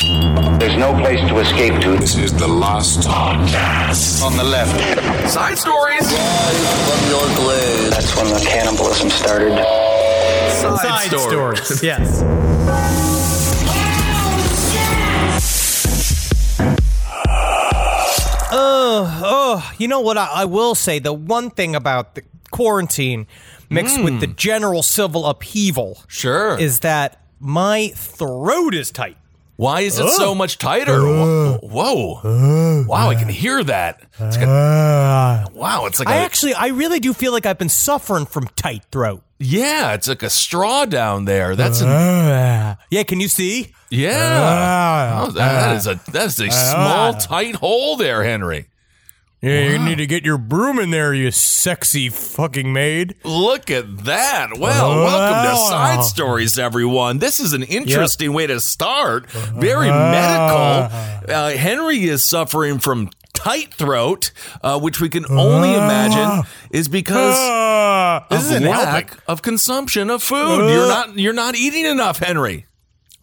There's no place to escape to. This is the last podcast. On the left. Side stories. From your glade. That's when the cannibalism started. Side, Side stories. stories. Yes. Oh, oh, you know what? I, I will say the one thing about the quarantine mixed with the hmm. general civil upheaval Sure. is that my throat is tight. Why is it so oh. much tighter? Uh. Whoa. Whoa. Wow, I can hear that. It's got- ah. wow, it's like I a, actually, I really do feel like I've been suffering from tight throat. yeah, it's like a straw down there. That's an, ah. Yeah, can you see? yeah. Ah. Oh, that- that is a that's a small tight hole there, Henry. Yeah, you need to get your broom in there, you sexy fucking maid. Look at that. Well, welcome to Side Stories, everyone. This is an interesting way to start. Very medical. Uh, Henry is suffering from tight throat, uh, which we can only imagine is because this of isn't lack of consumption of food. You're not you're not eating enough, Henry.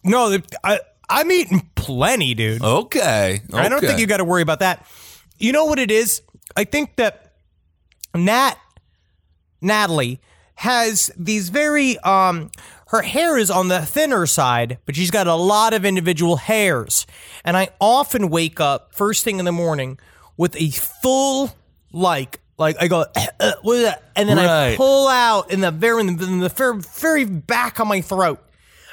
No, I, I'm eating plenty, dude. Okay. I don't think you got to worry about that. You know what it is? I think that Nat Natalie has these very um her hair is on the thinner side, but she's got a lot of individual hairs. And I often wake up first thing in the morning with a full like like I go "Uh, what is that? and then I pull out in the very in the, very, very back of my throat.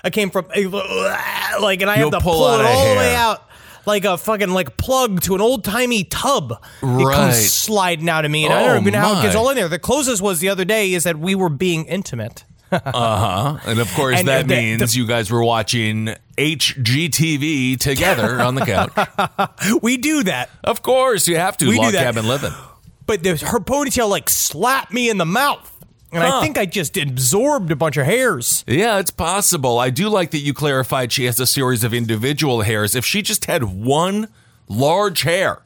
I came from like and I You'll have to pull pull, it all the way out like a fucking like plug to an old timey tub. It Right. comes sliding out of me, and I Oh, don't even know how it gets all in there. The closest was the other day is that we were being intimate. Uh-huh. And of course And, that uh, the- means the- you guys were watching HGTV together on the couch. We do that, Of course, you have to. We do log that. cabin living. but the, her ponytail like slapped me in the mouth, and Huh. I think I just absorbed a bunch of hairs. Yeah, it's possible. I do like that you clarified she has a series of individual hairs. If she just had one large hair,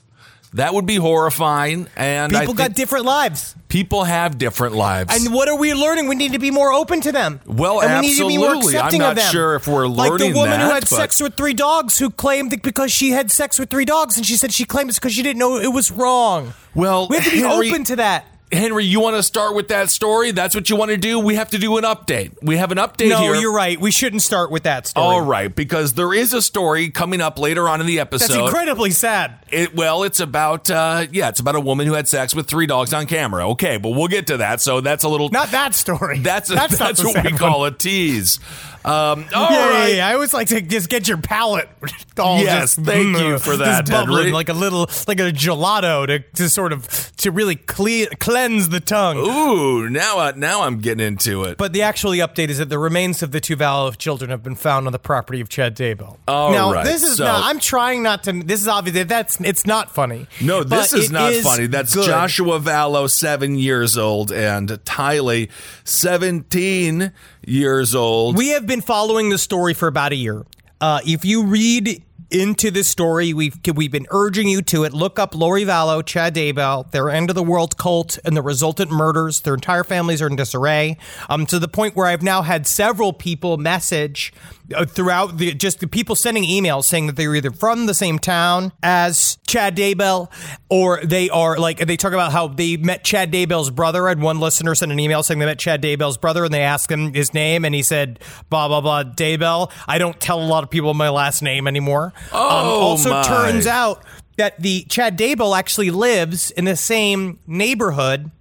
that would be horrifying. And People got different lives, people have different lives. and what are we learning? We need to be more open to them. Well, and we need to be more absolutely. I'm accepting not of them. sure if we're learning like the woman who had sex with three dogs, who claimed that because she had sex with three dogs, and she said she claimed it's because she didn't know it was wrong. well, We have to be Henry- open to that. Henry, you want to start with that story? That's what you want to do? We have to do an update. We have an update No, here. you're right. We shouldn't start with that story. All right, because there is a story coming up later on in the episode. That's incredibly sad. It, well, it's about uh, yeah, it's about a woman who had sex with three dogs on camera. Okay, but we'll get to that. So that's a little Not that story. that's that's, that's, not what we sad call a tease. Um, all Yeah, right. yeah. I always like to just get your palate. All Yes, just, thank you mm, for that, bubbling like a little, like a gelato to, to sort of to really cle- cleanse the tongue. Ooh, now uh, now I'm getting into it. But the actually update is that the remains of the two Vallow children have been found on the property of Chad Daybell. All now, right, this is so- not. I'm trying not to. This is obvious. That's it's not funny. no, this is not funny. That's good. Joshua Vallow, seven years old, and Tylee, seventeen years old. We have been following the story for about a year. Uh, if you read into this story, we've we've been urging you to it. Look up Lori Vallow, Chad Daybell, their end of the world cult, and the resultant murders. Their entire families are in disarray. Um, to the point where I've now had several people message uh, throughout the just the people sending emails saying that they're either from the same town as Chad Daybell or they are like they talk about how they met Chad Daybell's brother. I had one listener send an email saying they met Chad Daybell's brother and they asked him his name and he said blah blah blah Daybell. I don't tell a lot of people my last name anymore. Um, Oh, also, my. turns out that the Chad Daybell actually lives in the same neighborhood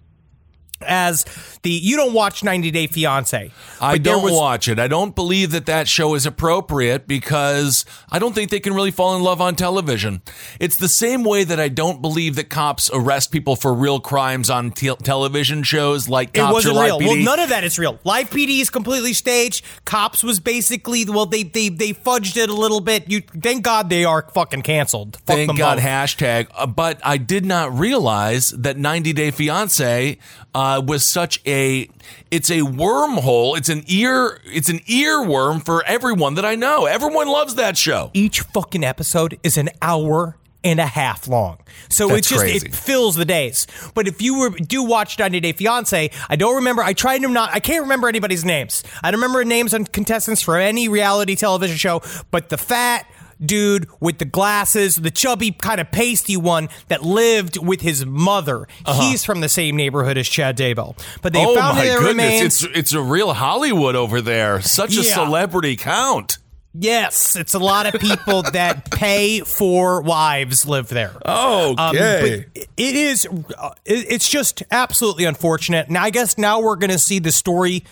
as the. You don't watch 90 Day Fiance. I don't was- watch it. I don't believe that that show is appropriate because I don't think they can really fall in love on television. It's the same way that I don't believe that cops arrest people for real crimes on te- television shows like It wasn't or Live real. Well, none of that is real. Live PD is completely staged. Cops was basically well, they they they fudged it a little bit. You thank God they are fucking canceled. Fuck Thank God, both. hashtag. Uh, but I did not realize that 90 Day Fiance uh, Uh, was such a. It's a wormhole. It's an ear. It's an earworm for everyone that I know. Everyone loves that show. Each fucking episode is an hour and a half long. So That's it's just crazy. it fills the days. But if you were do watch 90 Day Fiance, I don't remember I tried to not I can't remember anybody's names. I don't remember names on contestants for any reality television show, but the fat dude with the glasses, the chubby kind of pasty one that lived with his mother. He's from the same neighborhood as Chad Daybell. But they Uh-huh. oh found my their goodness! remains. It's it's a real Hollywood over there. Such a celebrity count. Yes, it's a lot of people that pay for wives live there. Oh, Um, but it is, uh, it's just absolutely unfortunate. Now, I guess now we're going to see the story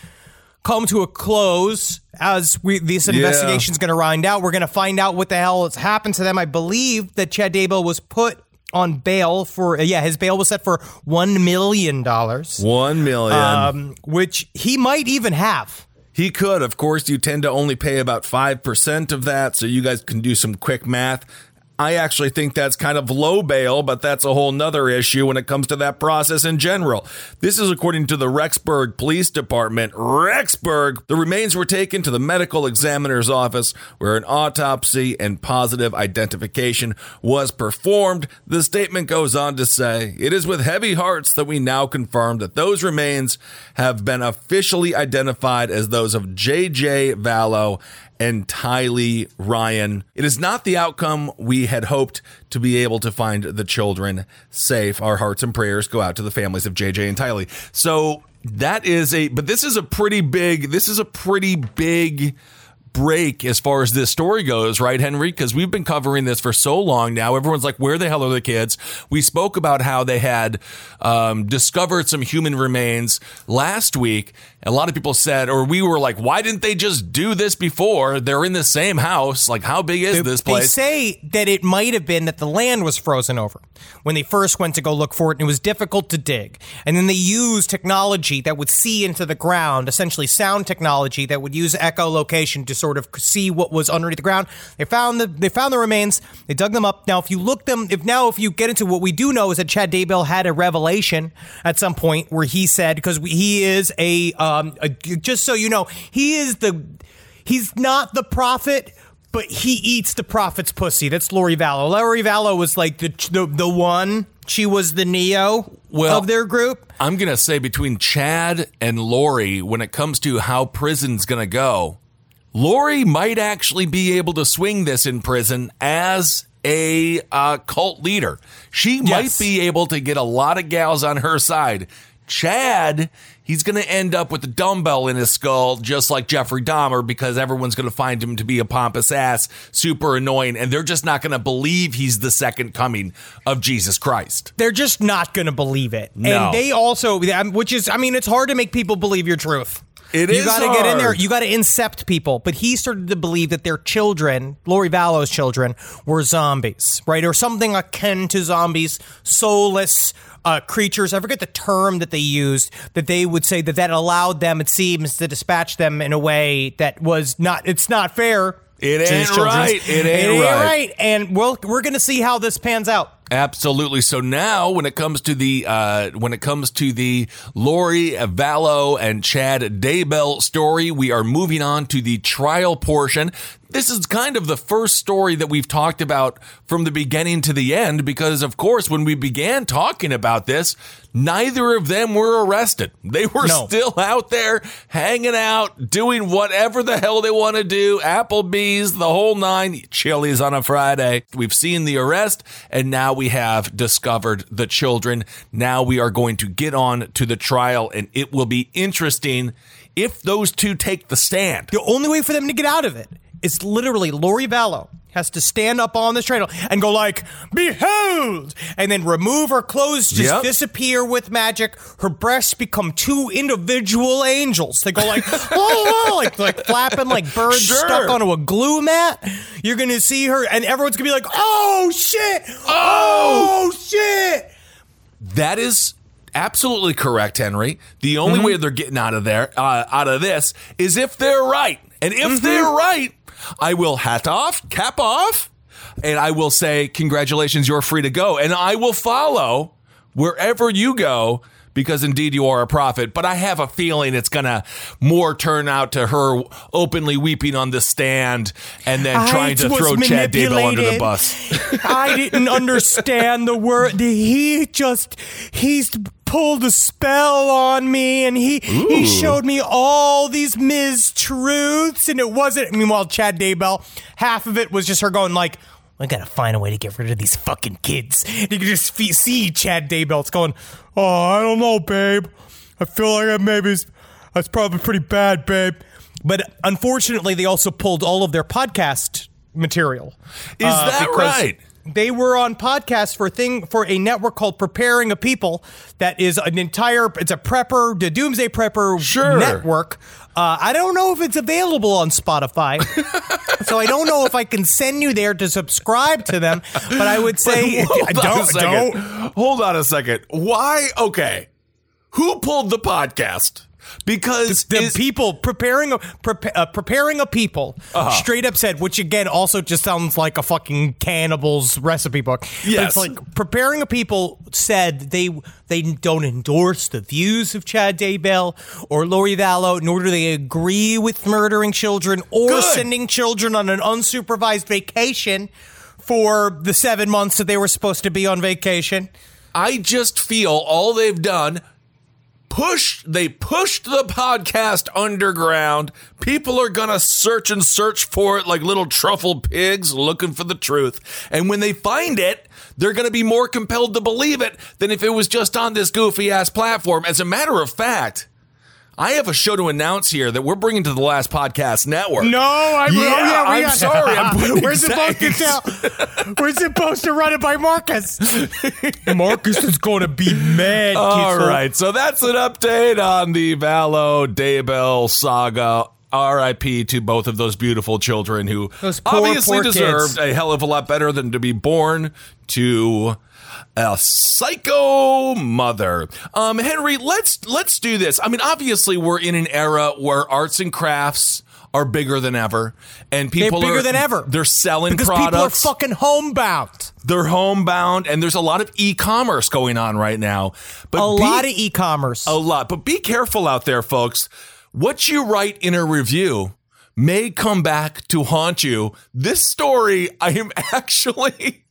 come to a close as we this investigation is going to wind out. We're going to find out what the hell has happened to them. I believe that Chad Daybell was put on bail for, uh, yeah, his bail was set for one million dollars one million um, which he might even have. He could. Of course, you tend to only pay about 5% of that, so you guys can do some quick math. I actually think that's kind of low bail, but that's a whole nother issue when it comes to that process in general. This is according to the Rexburg Police Department. Rexburg! The remains were taken to the medical examiner's office where an autopsy and positive identification was performed. The statement goes on to say, It is with heavy hearts that we now confirm that those remains have been officially identified as those of J.J. Vallow and Tylee Ryan. It is not the outcome we had hoped to be able to find the children safe. Our hearts and prayers go out to the families of JJ and Tylee. So that is a, but this is a pretty big, this is a pretty big break as far as this story goes, right, Henry? Because we've been covering this for so long now. Everyone's like, where the hell are the kids? We spoke about how they had um, discovered some human remains last week. A lot of people said, or we were like, why didn't they just do this before? They're in the same house. Like, how big is this place? They say that it might have been that the land was frozen over when they first went to go look for it, and it was difficult to dig. And then they used technology that would see into the ground, essentially sound technology that would use echolocation to sort of see what was underneath the ground. They found the they found the remains. They dug them up. Now, if you look them, if now if you get into what we do know is that Chad Daybell had a revelation at some point where he said because he is a, um, a just so you know he is the he's not the prophet but he eats the prophet's pussy. That's Lori Vallow. Lori Vallow was like the the, the one. She was the Neo Well- of their group. I'm to say between Chad and Lori, when it comes to how prison's to go, Lori might actually be able to swing this in prison as a uh, cult leader. She might be able to get a lot of gals on her side. Chad, he's going to end up with a dumbbell in his skull, just like Jeffrey Dahmer, because everyone's going to find him to be a pompous ass, super annoying, and they're just not going to believe he's the second coming of Jesus Christ. They're just not going to believe it. No. And they also, which is, I mean, it's hard to make people believe your truth. It you is gotta get in there. You got to incept people. But he started to believe that their children, Lori Vallow's children, were zombies, right, or something akin to zombies, soulless uh, creatures. I forget the term that they used. That they would say that that allowed them, it seems, to dispatch them in a way that was not. It's not fair. It to ain't right. It ain't right. right. And we'll, we're going to see how this pans out. Absolutely. So now, when it comes to the uh, when it comes to the Lori Vallow and Chad Daybell story, we are moving on to the trial portion. This is kind of the first story that we've talked about from the beginning to the end, because of course, when we began talking about this, neither of them were arrested. They were No. still out there hanging out, doing whatever the hell they want to do. Applebee's, the whole nine, Chili's on a Friday. We've seen the arrest, and now we have discovered the children. Now we are going to get on to the trial, and it will be interesting if those two take the stand. The only way for them to get out of it is literally Lori Vallow has to stand up on this trail and go like, "Behold!" and then remove her clothes, just Yep. disappear with magic. Her breasts become two individual angels. They go like, "Oh, oh," like like flapping like birds Sure. stuck onto a glue mat. You're gonna see her, and everyone's gonna be like, "Oh shit! Oh, shit!" That is absolutely correct, Henry. The only Mm-hmm. way they're getting out of there, uh, out of this, is if they're right. And if Mm-hmm. they're right, I will hat off, cap off, and I will say, "Congratulations, you're free to go." And I will follow wherever you go. Because indeed you are a prophet, but I have a feeling it's gonna more turn out to her openly weeping on the stand and then I trying to throw Chad Daybell under the bus. I didn't understand the word. He just he's pulled a spell on me, and he he showed me all these mistruths, and it wasn't. Meanwhile, Chad Daybell, half of it was just her going like. I gotta find a way to get rid of these fucking kids. You can just fe- see Chad Daybell. It's going, oh, I don't know, babe. I feel like I maybe that's probably pretty bad, babe. But unfortunately, they also pulled all of their podcast material. Is uh, that because right? They were on podcast for a thing for a network called Preparing a People. That is an entire. It's a prepper, the Doomsday Prepper Sure. network. Uh, I don't know if it's available on Spotify, so I don't know if I can send you there to subscribe to them. But I would say Hold on don't don't. Hold on a second. Why? Okay. Who pulled the podcast? Because the is- people preparing a prepa- uh, preparing a people Uh-huh. straight up said, which again also just sounds like a fucking cannibal's recipe book. But Yes. it's like preparing a people said they they don't endorse the views of Chad Daybell or Lori Vallow, nor do they agree with murdering children or Good. sending children on an unsupervised vacation for the seven months that they were supposed to be on vacation. I just feel all they've done push they pushed the podcast underground. People are going to search and search for it like little truffle pigs looking for the truth. And when they find it, they're going to be more compelled to believe it than if it was just on this goofy ass platform. As a matter of fact, I have a show to announce here that we're bringing to the Last Podcast Network. No, I, oh, Yeah, oh, yeah, we I'm got- sorry, I'm we're supposed to tell. We're supposed to run it by Marcus. Marcus is going to be mad. All right, so that's an update on the Vallow Daybell saga. RIP to both of those beautiful children who Those poor, obviously poor kids. deserved a hell of a lot better than to be born to a psycho mother. Um, Henry, let's let's do this. I mean, obviously, we're in an era where arts and crafts are bigger than ever, and They're people bigger are than ever. They're selling because products people are fucking homebound. they're homebound and there's a lot of e-commerce going on right now but A be- lot of e-commerce. a lot but be careful out there folks what you write in a review may come back to haunt you this story i am actually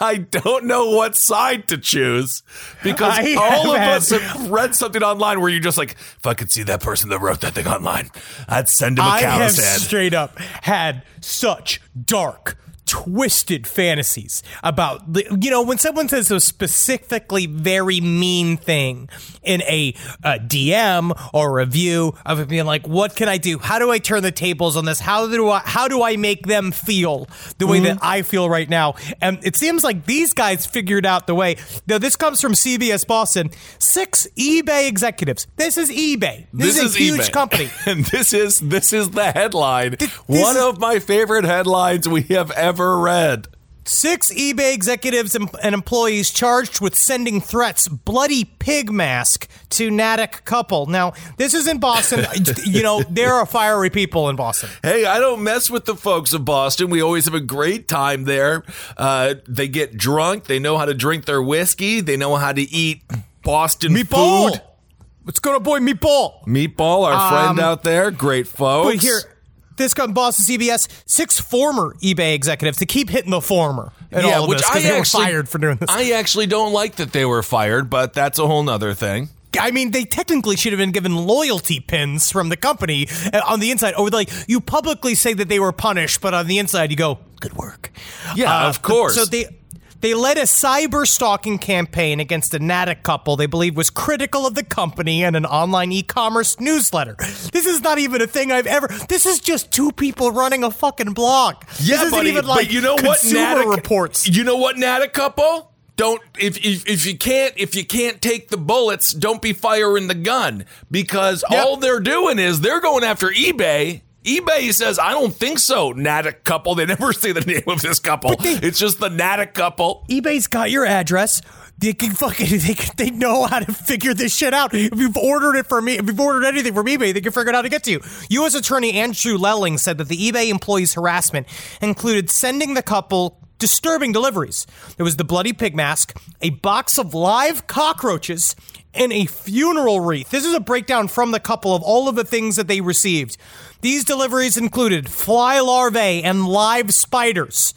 I don't know what side to choose because I all of have us have read something online where you're just like, if I could see that person that wrote that thing online, I'd send him a I have head. straight up had such dark, twisted fantasies about you know when someone says a specifically very mean thing in a, a DM or review of it being like, what can I do? How do I turn the tables on this? How do I how do I make them feel the way that mm-hmm. I feel right now? And it seems like these guys figured out the way. Now this comes from CBS Boston. Six eBay executives. This is eBay. This, is a huge eBay. company. and this is this is the headline. this One is- of my favorite headlines we have ever read. Six eBay executives and employees charged with sending threats, bloody pig mask to Natick couple. Now, this is in Boston. you know, there are fiery people in Boston. Hey, I don't mess with the folks of Boston. We always have a great time there. Uh, they get drunk. They know how to drink their whiskey. They know how to eat Boston Meatball. food. What's going on, boy? Meatball. Meatball, our friend out there, great folks. But here, this got Boston CBS. Six former eBay executives to keep hitting the former and all of which this I they actually were fired for doing this. I actually don't like that they were fired, but that's a whole nother thing. I mean, they technically should have been given loyalty pins from the company uh, on the inside. Or like you publicly say that they were punished, but on the inside you go, "Good work." Yeah, Uh, of course. So they They led a cyber stalking campaign against a Natick couple they believe was critical of the company and an online e-commerce newsletter. This is not even a thing I've ever. This is just two people running a fucking blog. Yeah, this isn't buddy, even like but you know what? consumer Natick- reports. You know what, Natick couple? Don't if, if if you can't if you can't take the bullets, don't be firing the gun because Yep. all they're doing is they're going after eBay. eBay says, "I don't think so." Natick couple. They never say the name of this couple. it's just the Natick couple. eBay's got your address. They can fucking they, can, they know how to figure this shit out. If you've ordered it from me, if you've ordered anything from eBay, they can figure out how to get to you. U.S. Attorney Andrew Lelling said that the eBay employees' harassment included sending the couple disturbing deliveries. There was the bloody pig mask, a box of live cockroaches, and a funeral wreath. This is a breakdown from the couple of all of the things that they received. These deliveries included fly larvae and live spiders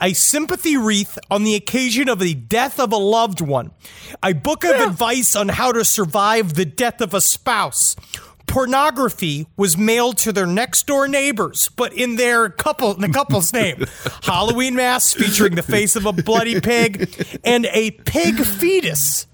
a sympathy wreath on the occasion of the death of a loved one, a book of advice on how to survive the death of a spouse. Pornography was mailed to their next door neighbors, but in their couple, the couple's name. Halloween masks featuring the face of a bloody pig and a pig fetus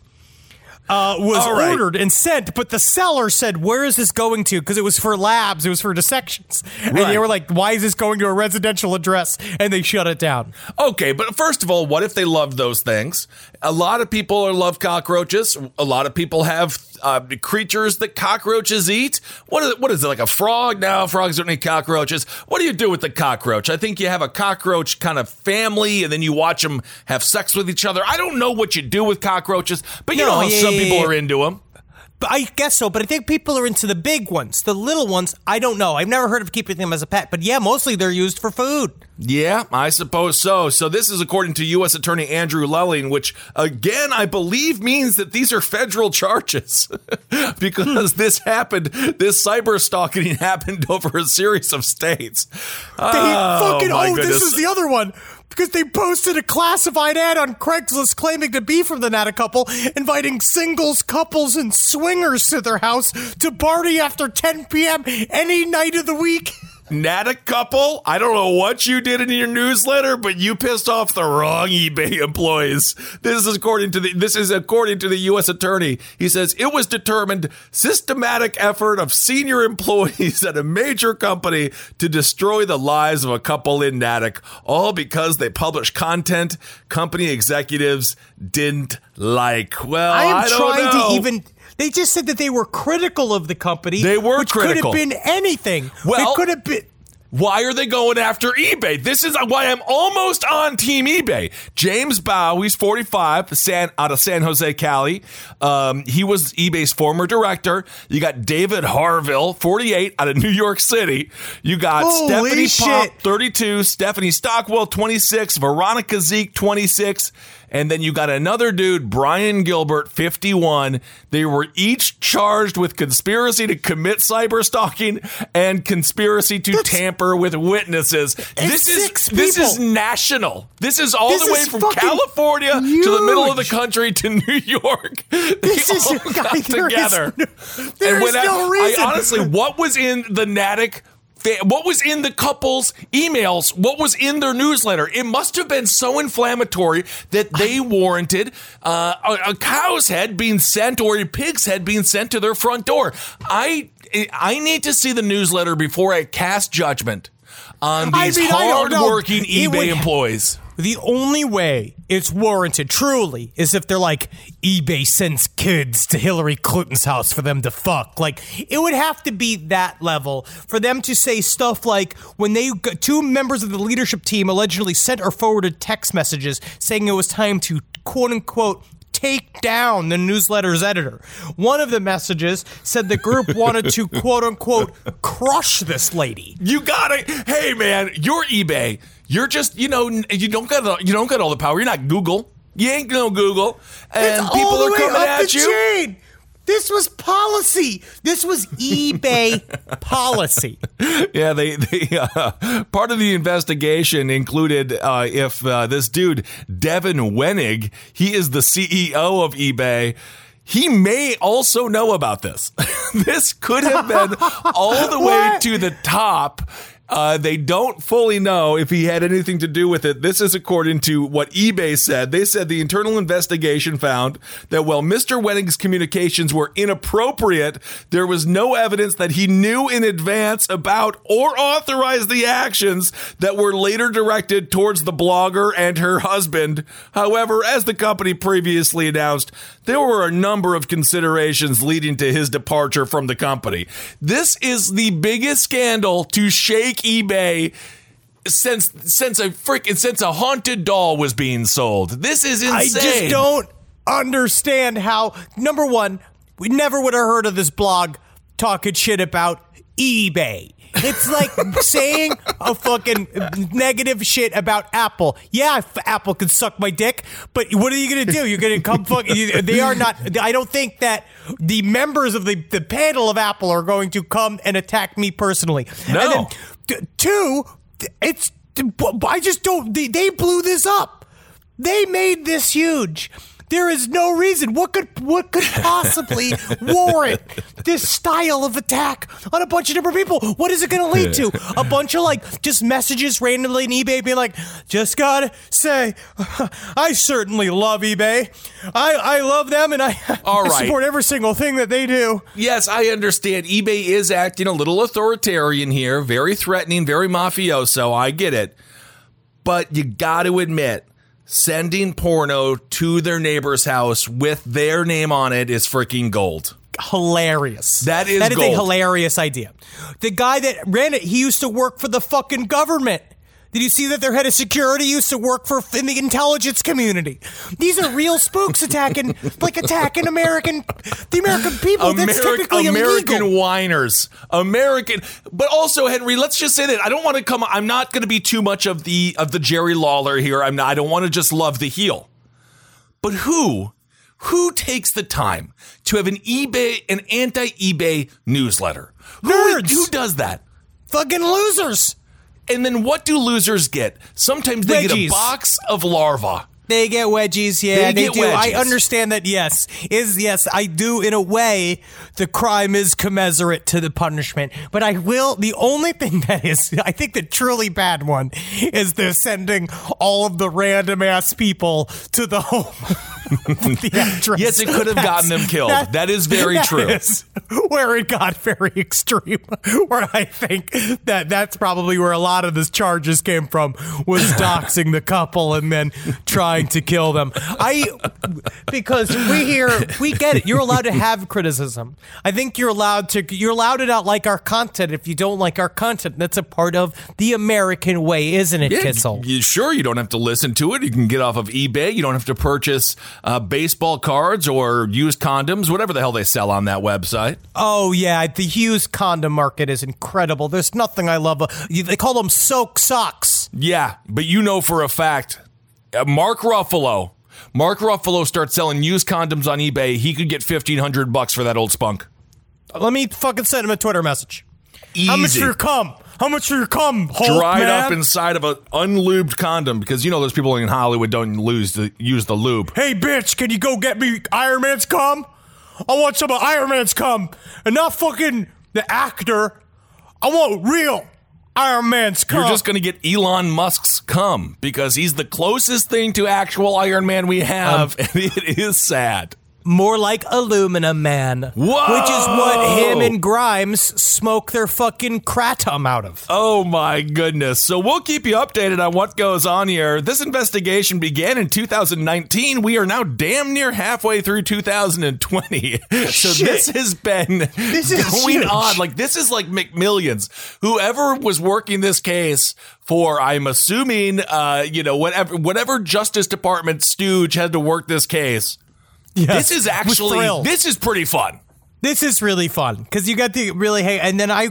uh, was right. ordered and sent, but the seller said, "Where is this going to?" Because it was for labs, it was for dissections, and Right. they were like, "Why is this going to a residential address?" And they shut it down. Okay, but first of all, what if they love those things? A lot of people are love cockroaches. A lot of people have uh, creatures that cockroaches eat. What is, what is it like a frog? Now frogs don't eat cockroaches. What do you do with the cockroach? I think you have a cockroach kind of family, and then you watch them have sex with each other. I don't know what you do with cockroaches, but you No, know how yeah, some yeah, people yeah. are into them. I guess so. But I think people are into the big ones. The little ones, I don't know. I've never heard of keeping them as a pet. But yeah, mostly they're used for food. Yeah, I suppose so. So this is according to U.S. Attorney Andrew Lelling, which again I believe means that these are federal charges because hmm. this happened. This cyber stalking happened over a series of states. They oh, fucking oh, goodness. this is the other one. Because they posted a classified ad on Craigslist claiming to be from the Natick couple, inviting singles, couples, and swingers to their house to party after 10 p.m. any night of the week. Not a couple. I don't know what you did in your newsletter, but you pissed off the wrong eBay employees. This is according to the this is according to the U.S. attorney. He says it was determined systematic effort of senior employees at a major company to destroy the lives of a couple in Natick, all because they published content company executives didn't like. Well, I am I trying know. to even. They just said that they were critical of the company. They were which critical. could have been anything. Well- it could have been. Why are they going after eBay? This is why I'm almost on Team eBay. James Baugh, he's 45, San, out of San Jose, Cali. Um, he was eBay's former director. You got David Harville, 48, out of New York City. You got Holy Stephanie Popp, 32, Stephanie Stockwell, 26, Veronica Zeke, 26. And then you got another dude, Brian Gilbert, 51. They were each charged with conspiracy to commit cyber stalking and conspiracy to tamper with witnesses. This is six this is national. This is all This the way from California to the middle of the country to New York. They This is- all got there is together. no- there is I- no reason. I honestly, what was in the Natick? Fa- What was in the couple's emails? What was in their newsletter? It must have been so inflammatory that they warranted uh, a, a cow's head being sent or a pig's head being sent to their front door. I I need to see the newsletter before I cast judgment on these mean, I don't hardworking eBay would- employees. The only way it's warranted, truly, is if they're like, eBay sends kids to Hillary Clinton's house for them to fuck. Like, it would have to be that level for them to say stuff like when they, two members of the leadership team allegedly sent or forwarded text messages saying it was time to quote unquote take down the newsletter's editor. One of the messages said the group wanted to quote unquote crush this lady. You gotta. Hey, man, you're eBay. You're just, you know, you don't got you don't got all the power. You're not Google. You ain't no Google, and It's people are coming up at you. chain. This was policy. This was eBay policy. Yeah, they, they uh, part of the investigation included uh, if uh, this dude Devin Wenig, he is the CEO of eBay. He may also know about this. this could have been all the way to the top. Uh, they don't fully know if he had anything to do with it. This is according to what eBay said. They said the internal investigation found that while Mr. Wenig's communications were inappropriate, there was no evidence that he knew in advance about or authorized the actions that were later directed towards the blogger and her husband. However, as the company previously announced, there were a number of considerations leading to his departure from the company. This is the biggest scandal to shake eBay since since a freaking since a haunted doll was being sold. This is insane. I just don't understand how. Number one, we never would have heard of this blog talking shit about eBay. It's like saying a fucking negative shit about Apple. Yeah, Apple can suck my dick, but what are you going to do? You're going to come fuck. you- They are not. I don't think that the members of the, the panel of Apple are going to come and attack me personally. No. Two, it's. I just don't. They, they blew this up. They made this huge. There is no reason. What could what could possibly warrant this style of attack on a bunch of different people? What is it going to lead to? A bunch of like just messages randomly in eBay being like, "Just gotta say, I certainly love eBay. I I love them, and I, All I right. support every single thing that they do." Yes, I understand. eBay is acting a little authoritarian here, very threatening, very mafioso. I get it. But you got to admit, sending porno to their neighbor's house with their name on it is freaking gold. hilarious. That is that is a hilarious idea. The guy that ran it, he used to work for the fucking government. Did you see that their head of security used to work for in the intelligence community? These are real spooks attacking, like attacking American, the American people. That's American, typically American illegal. whiners. American, but also Henry. Let's just say that I don't want to come. I'm not going to be too much of the of the Jerry Lawler here. I'm not. I don't want to just love the heel. But who, who takes the time to have an eBay, an anti-eBay newsletter? Who, who does that? Fucking losers. And then what do losers get? Sometimes they get a box of larva. They get wedgies, yeah, They they, do. I understand that. Yes, is yes, I do. In a way, the crime is commensurate to the punishment. But I will. The only thing that is, I think, the truly bad one is they're sending all of the random ass people to the home. the. Yes, it could have gotten them killed. That is very that true. is where it got very extreme. Where I think that that's probably where a lot of the charges came from was doxing the couple and then trying to kill them. I because we hear we get it. You're allowed to have criticism. I think you're allowed to you're allowed to not like our content if you don't like our content. That's a part of the American way, isn't it, Kissel? You, sure, you don't have to listen to it. You can get off of eBay. You don't have to purchase uh, baseball cards or used condoms, whatever the hell they sell on that website. Oh yeah, the Hughes condom market is incredible. There's nothing I love. They call them soak socks. Yeah, but you know for a fact, uh, Uh, Mark Ruffalo. Mark Ruffalo starts selling used condoms on eBay. He could get fifteen hundred bucks for that old spunk. Let me fucking send him a Twitter message. How much Easy. for your cum? How much for your cum? Hulk, Dried man? up inside of an unlubed condom because you know those people in Hollywood don't lose the use the lube. Hey bitch, can you go get me Iron Man's cum? I want some of Iron Man's cum, and not fucking the actor. I want real Iron Man's cum. You're just going to get Elon Musk's cum because he's the closest thing to actual Iron Man we have, um, and it is sad. More like Aluminum Man, Whoa! which is what him and Grimes smoke their fucking kratom out of. Oh my goodness. So we'll keep you updated on what goes on here. This investigation began in 2019. We are now damn near halfway through 2020. so Shit. this has been This is going huge. on. Like this is like McMillions. Whoever was working this case for, I'm assuming, uh, you know, whatever, whatever Justice Department stooge had to work this case. Yes, This is actually, this is pretty fun. This is really fun because you got to really hate, and then I,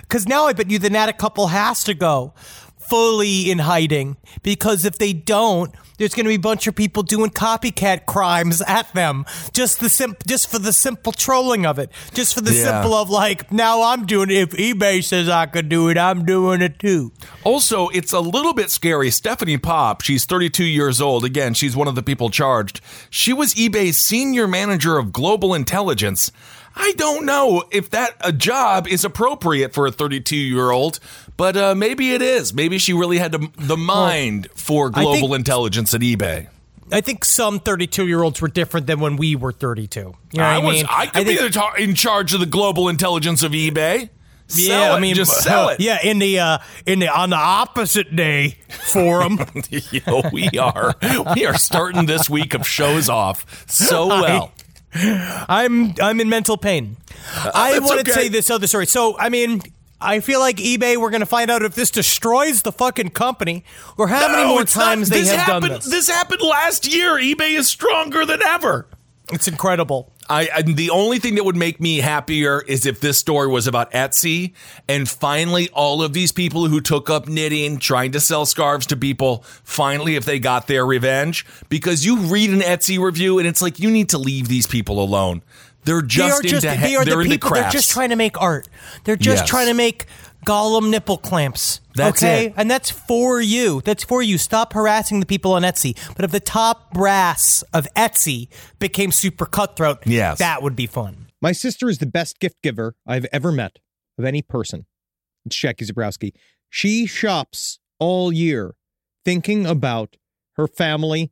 because now I bet you the Nat couple has to go fully in hiding because if they don't, there's going to be a bunch of people doing copycat crimes at them just the sim- just for the simple trolling of it, just for the Yeah. simple of like now I'm doing it. If eBay says I could do it, I'm doing it too. Also, it's a little bit scary. Stephanie Popp, she's 32 years old. Again, she's one of the people charged. She was eBay's senior manager of global intelligence. I don't know if that a job is appropriate for a 32 year old, but uh, maybe it is. Maybe she really had the, the mind for global think- intelligence at eBay. I think some 32 year olds were different than when we were 32. You know I what was. mean? I could be think- the tar- in charge of the global intelligence of eBay. Yeah, Sell I mean, just uh, sell it. Yeah, in the uh, in the on the opposite day forum. Yo, we are. We are starting this week of shows off so well. I'm I'm in mental pain. I want to okay. say this other story. So I mean. I feel like eBay. We're going to find out if this destroys the fucking company, or how many more it's not- times they this have happened, done this. This happened last year. eBay is stronger than ever. It's incredible. I, I the only thing that would make me happier is if this story was about Etsy and finally all of these people who took up knitting, trying to sell scarves to people, finally if they got their revenge because you read an Etsy review and it's like you need to leave these people alone. They're just they are just into they are they're the people. crafts. They're just trying to make art. They're just Yes. trying to make Gollum nipple clamps. That's okay, it. and that's for you. That's for you. Stop harassing the people on Etsy. But if the top brass of Etsy became super cutthroat, Yes. that would be fun. My sister is the best gift giver I've ever met of any person. It's Jackie Zebrowski. She shops all year thinking about her family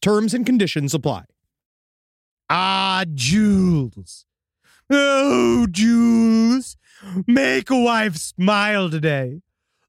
Terms and conditions apply. Ah, Jules. Oh, Jules. Make a wife smile today.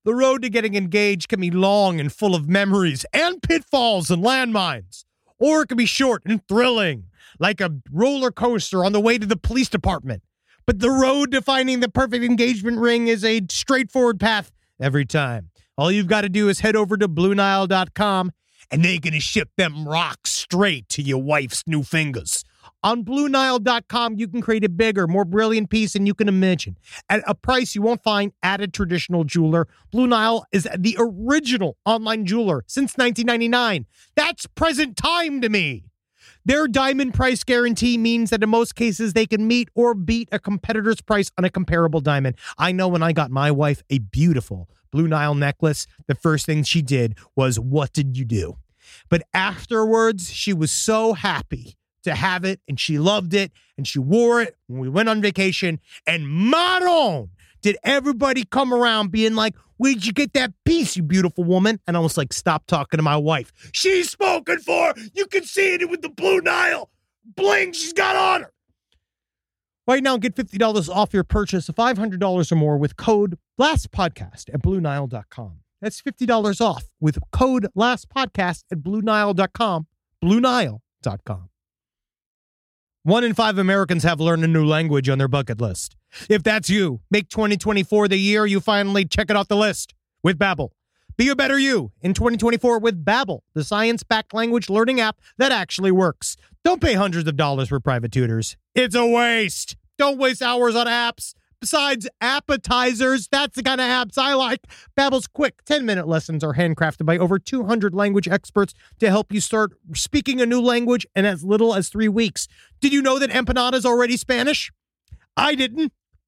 The road to getting engaged can be long and full of memories and pitfalls and landmines, or it can be short and thrilling, like a roller coaster on the way to the police department. But the road to finding the perfect engagement ring is a straightforward path every time. All you've got to do is head over to BlueNile.com and they're going to ship them rocks straight to your wife's new fingers. On BlueNile.com, you can create a bigger, more brilliant piece than you can imagine at a price you won't find at a traditional jeweler. Blue Nile is the original online jeweler since 1999. That's present time to me. Their diamond price guarantee means that in most cases they can meet or beat a competitor's price on a comparable diamond. I know when I got my wife a beautiful Blue Nile necklace, the first thing she did was, What did you do? But afterwards, she was so happy to have it and she loved it and she wore it when we went on vacation. And Maron, did everybody come around being like, Where'd you get that piece, you beautiful woman? And I was like, Stop talking to my wife. She's spoken for. You can see it with the Blue Nile bling she's got on her. Right now, get $50 off your purchase of $500 or more with code LASTPODCAST at BlueNile.com. That's $50 off with code LASTPODCAST at BlueNile.com. BlueNile.com. One in five Americans have learned a new language on their bucket list. If that's you, make 2024 the year you finally check it off the list with Babbel. Be a better you in 2024 with Babbel, the science-backed language learning app that actually works. Don't pay hundreds of dollars for private tutors. It's a waste. Don't waste hours on apps. Besides appetizers, that's the kind of apps I like. Babbel's quick 10-minute lessons are handcrafted by over 200 language experts to help you start speaking a new language in as little as 3 weeks. Did you know that empanada is already Spanish? I didn't.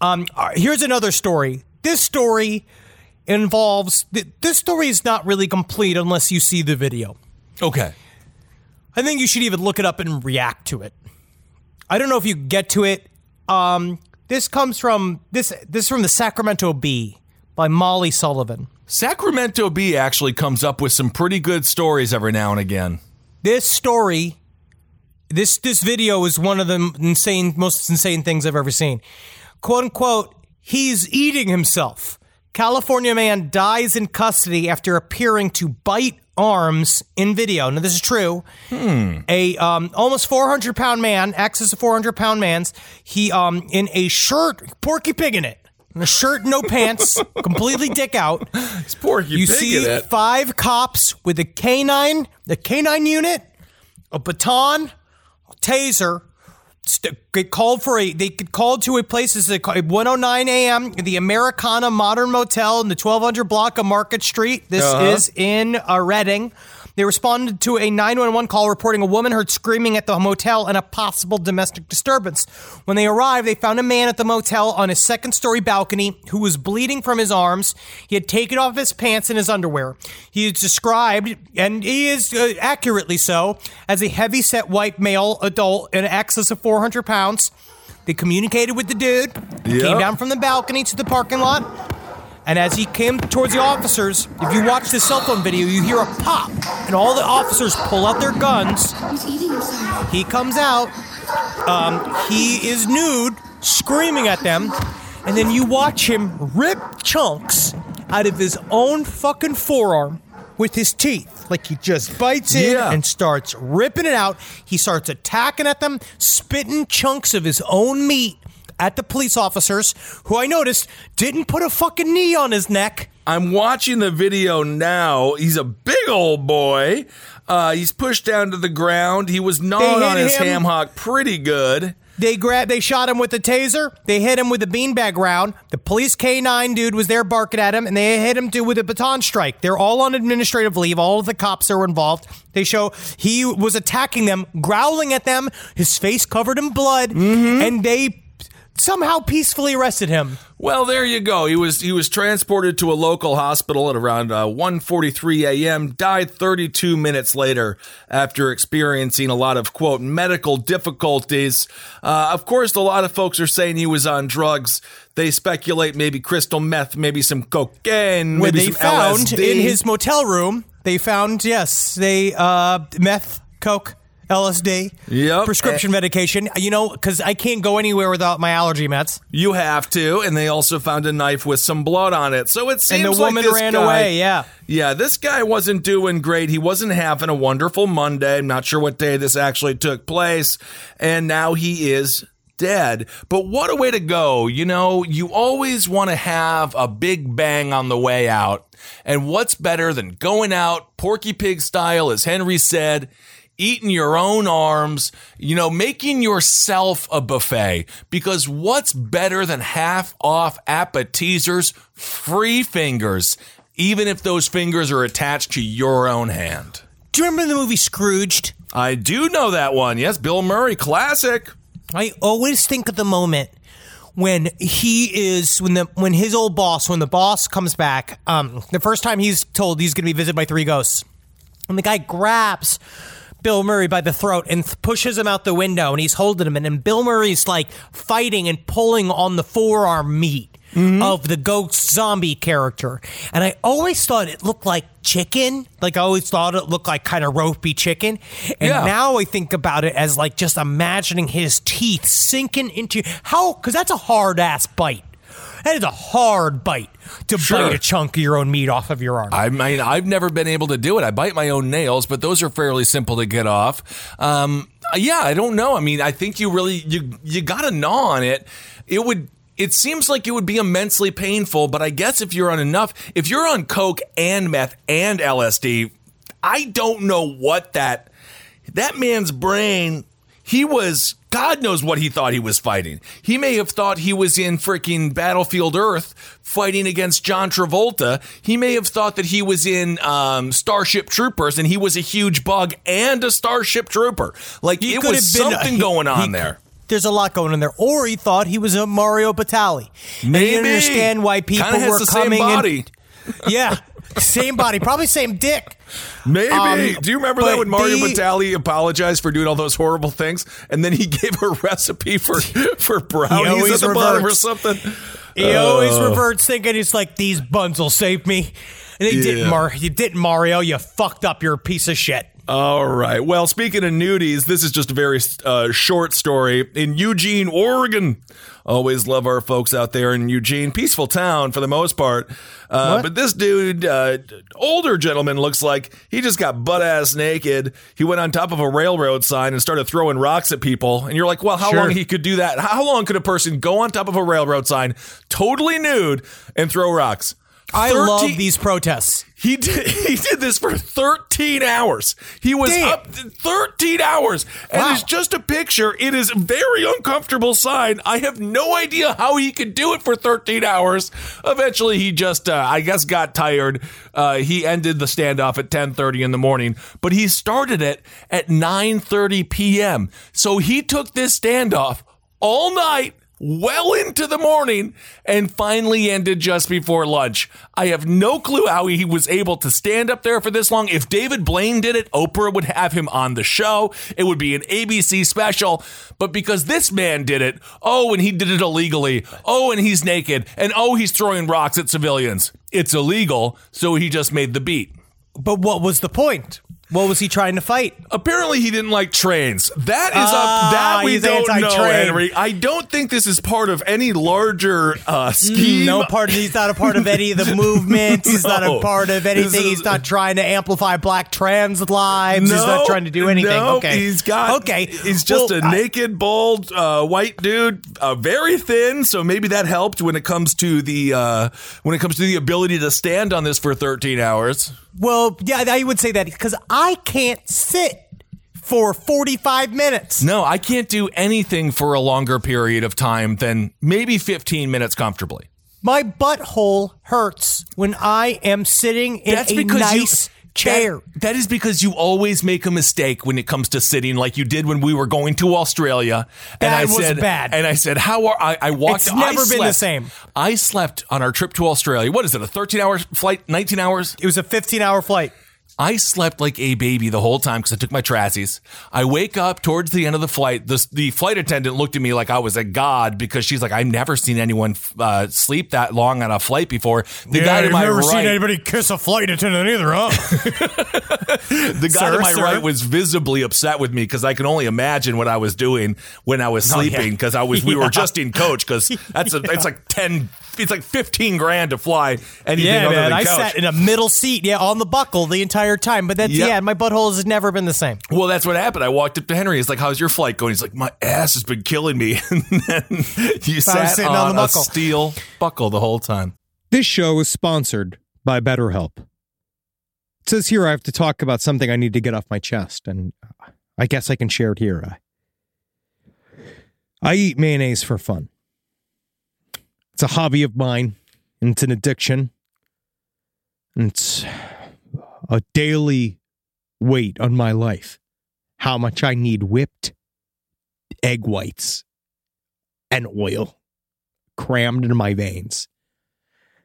Um, here's another story. This story involves th- this story is not really complete unless you see the video. Okay. I think you should even look it up and react to it. I don't know if you get to it. Um, this comes from this this is from the Sacramento Bee by Molly Sullivan. Sacramento Bee actually comes up with some pretty good stories every now and again. This story, this this video is one of the insane, most insane things I've ever seen. "Quote unquote," he's eating himself. California man dies in custody after appearing to bite arms in video. Now this is true. A um, almost 400 pound man, access to 400 pound man's. He um in a shirt, Porky Pig in it. In a shirt, no pants, completely dick out. It's Porky You Pig see five cops with a canine, the canine unit, a baton, a taser. St- get called for a. They get called to a place. This is at 1:09 a.m. The Americana Modern Motel in the 1200 block of Market Street. This Uh-huh. is in uh, Redding. They responded to a 911 call reporting a woman heard screaming at the motel and a possible domestic disturbance. When they arrived, they found a man at the motel on a second story balcony who was bleeding from his arms. He had taken off his pants and his underwear. He is described, and he is uh, accurately so, as a heavy set white male adult in excess of 400 pounds. They communicated with the dude, came down from the balcony to the parking lot. And as he came towards the officers, if you watch the cell phone video, you hear a pop, and all the officers pull out their guns. He's eating himself. He comes out, um, he is nude, screaming at them, and then you watch him rip chunks out of his own fucking forearm with his teeth. Like he just bites it Yeah. and starts ripping it out. He starts attacking at them, spitting chunks of his own meat at the police officers, who I noticed didn't put a fucking knee on his neck. I'm watching the video now. He's a big old boy. Uh, he's pushed down to the ground. He was gnawing on his him. ham hock pretty good. They grabbed, they shot him with a taser. They hit him with a beanbag round. The police K9 dude was there barking at him, and they hit him too with a baton strike. They're all on administrative leave. All of the cops are involved. They show he was attacking them, growling at them, his face covered in blood, and they somehow peacefully arrested him. Well, there you go. He was he was transported to a local hospital at around uh, 1:43 a.m. Died 32 minutes later after experiencing a lot of quote medical difficulties. Uh, of course, a lot of folks are saying he was on drugs. They speculate maybe crystal meth, maybe some cocaine, Where maybe they found LSD. in his motel room, they found yes, they uh, meth, coke. LSD, Yep. prescription medication. You know, because I can't go anywhere without my allergy meds. You have to, and they also found a knife with some blood on it. So it seems And the like woman this ran guy- away. Yeah. Yeah, this guy wasn't doing great. He wasn't having a wonderful Monday. I'm not sure what day this actually took place. And now he is dead. But what a way to go. You know, you always want to have a big bang on the way out. And what's better than going out Porky Pig style, as Henry said, eating your own arms, you know, making yourself a buffet. Because what's better than half off appetizers, free fingers, even if those fingers are attached to your own hand? Do you remember the movie Scrooged? I do know that one. Yes, Bill Murray, classic. I always think of the moment when he is when the when his old boss when the boss comes back. Um, the first time he's told he's going to be visited by three ghosts, and the guy grabs. Bill Murray by the throat and th- pushes him out the window, and he's holding him. And then Bill Murray's like fighting and pulling on the forearm meat mm-hmm. of the ghost zombie character. And I always thought it looked like chicken. Like I always thought it looked like kind of ropey chicken. And Yeah. now I think about it as like just imagining his teeth sinking into how because that's a hard ass bite. That is a hard bite to Sure. bite a chunk of your own meat off of your arm. I mean, I've never been able to do it. I bite my own nails, but those are fairly simple to get off. Um, yeah, I don't know. I mean, I think you really you you got to gnaw on it. It would. It seems like it would be immensely painful, but I guess if you're on enough, if you're on coke and meth and LSD, I don't know what that that man's brain. He was God knows what he thought he was fighting. He may have thought he was in freaking Battlefield Earth fighting against John Travolta. He may have thought that he was in um, Starship Troopers and he was a huge bug and a Starship Trooper. Like He it was something he- going on he- there. there's a lot going on there. Or he thought he was a Mario Batali. And he didn't Maybe. understand why people were coming. and- yeah, same body, probably same dick. Maybe. Um, Do you remember that when Mario the- Batali apologized for doing all those horrible things, and then he gave a recipe for for brownies at the bottom or something? He always reverts thinking it's like these buns will save me. And they Yeah. didn't, Mar- you didn't, Mario. You fucked up. You're a piece of shit. All right. Well, speaking of nudies, this is just a very uh, short story in Eugene, Oregon. Always love our folks out there in Eugene, peaceful town for the most part. Uh, but this dude, uh, older gentleman, looks like he just got butt ass naked. He went on top of a railroad sign and started throwing rocks at people. And you're like, well, how Sure. long he could do that? How long could a person go on top of a railroad sign, totally nude, and throw rocks? I 13 love these protests. he did he did this for 13 hours. He was Damn. up 13 hours. And Wow. it's just a picture. It is a very uncomfortable sign. I have no idea how he could do it for 13 hours. Eventually he just uh, I guess got tired. Uh, he ended the standoff at 10:30 in the morning, but he started it at 9:30 p.m. So he took this standoff all night well into the morning and finally ended just before lunch. I have no clue how he was able to stand up there for this long. If David Blaine did it, Oprah would have him on the show. It would be an ABC special. But because this man did it, oh, and he did it illegally. Oh, and he's naked. And oh, he's throwing rocks at civilians. It's illegal. So he just made the beat. But what was the point? What was he trying to fight? Apparently, he didn't like trains. That is Ah, up. That we don't know. Henry. I don't think this is part of any larger uh, scheme. No part. Of, He's not a part of any of the movements. He's not a part of anything. is- He's not trying to amplify black trans lives. he's not No, trying to do anything. no, okay, he's got. Okay, he's just Well, a I- naked, bald, uh, white dude, uh, very thin. So maybe that helped when it comes to the uh, when it comes to the ability to stand on this for 13 hours. Well, yeah, I would say that because I can't sit for forty-five minutes. No, I can't do anything for a longer period of time than maybe 15 minutes comfortably. My butthole hurts when I am sitting in a nice chair. That- that is because you always make a mistake when it comes to sitting, like you did when we were going to Australia. and That I was said, bad. And I said, "How are I?" I walked. It's never I been the same. I slept on our trip to Australia. What is it? A thirteen-hour flight? Nineteen hours? It was a fifteen-hour flight. I slept like a baby the whole time because I took my trassies. I wake up towards the end of the flight. The, the flight attendant looked at me like I was a god because she's like, I've never seen anyone uh, sleep that long on a flight before. The guy to my right, seen anybody kiss a flight attendant either, huh? the guy Sir, to my sir. right was visibly upset with me because I can only imagine what I was doing when I was Oh, yeah. sleeping because I was we were just in coach because that's a, it's like ten it's like fifteen grand to fly anything yeah, other man. than I coach. sat in a middle seat, yeah, on the buckle the entire time. But that's Yep. yeah, my butthole has never been the same. Well, that's what happened. I walked up to Henry. He's like, "How's your flight going?" He's like, "My ass has been killing me." and then you sat sitting on, on the a buckle. steel buckle the whole time. This show is sponsored by BetterHelp. It says here I have to talk about something I need to get off my chest, and I guess I can share it here. I, I eat mayonnaise for fun. It's a hobby of mine, and it's an addiction. And it's a daily weight on my life. How much I need whipped egg whites and oil crammed into my veins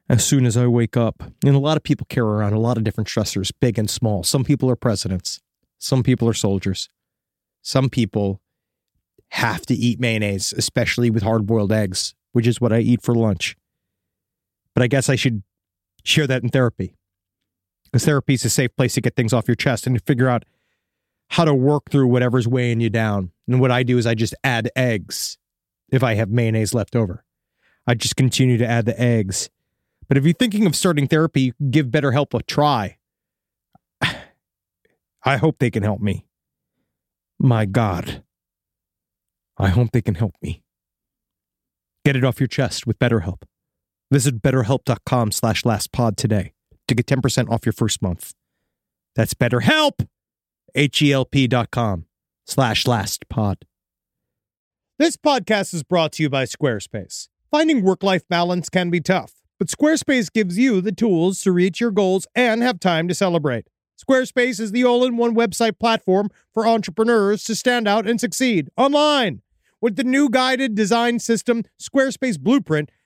as soon as I wake up. And a lot of people carry around a lot of different stressors, big and small. Some people are presidents, some people are soldiers, some people have to eat mayonnaise, especially with hard boiled eggs, which is what I eat for lunch. But I guess I should share that in therapy because therapy is a safe place to get things off your chest and to figure out how to work through whatever's weighing you down. And what I do is I just add eggs if I have mayonnaise left over. I just continue to add the eggs. But if you're thinking of starting therapy, give BetterHelp a try. I hope they can help me. My God. I hope they can help me. Get it off your chest with BetterHelp. Visit betterhelp.com slash lastpod today to get 10% off your first month. That's BetterHelp, H-E-L-P dot com slash lastpod. This podcast is brought to you by Squarespace. Finding work-life balance can be tough, but Squarespace gives you the tools to reach your goals and have time to celebrate. Squarespace is the all-in-one website platform for entrepreneurs to stand out and succeed online. With the new guided design system, Squarespace Blueprint,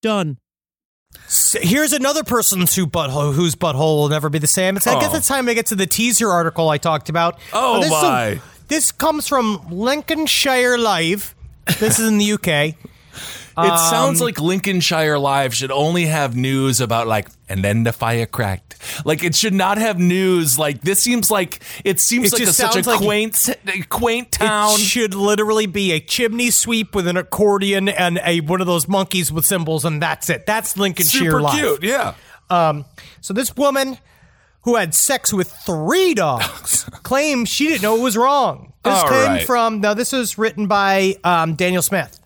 done. So here's another person's who butthole, whose butthole will never be the same. It's, I guess Oh. it's time to get to the teaser article I talked about. Oh, this is a- my. this comes from Lincolnshire Live. This is in the UK. It sounds like Lincolnshire Live should only have news about like, and then the fire cracked. Like it should not have news. Like this seems like it seems It like a, just such a sounds like- quaint, quaint town. It should literally be a chimney sweep with an accordion and a one of those monkeys with cymbals, and that's it. That's Lincolnshire Super Live. cute, yeah. Um, so this woman who had sex with three dogs claims she didn't know it was wrong. This All came right. from now. This was written by um, Daniel Smith,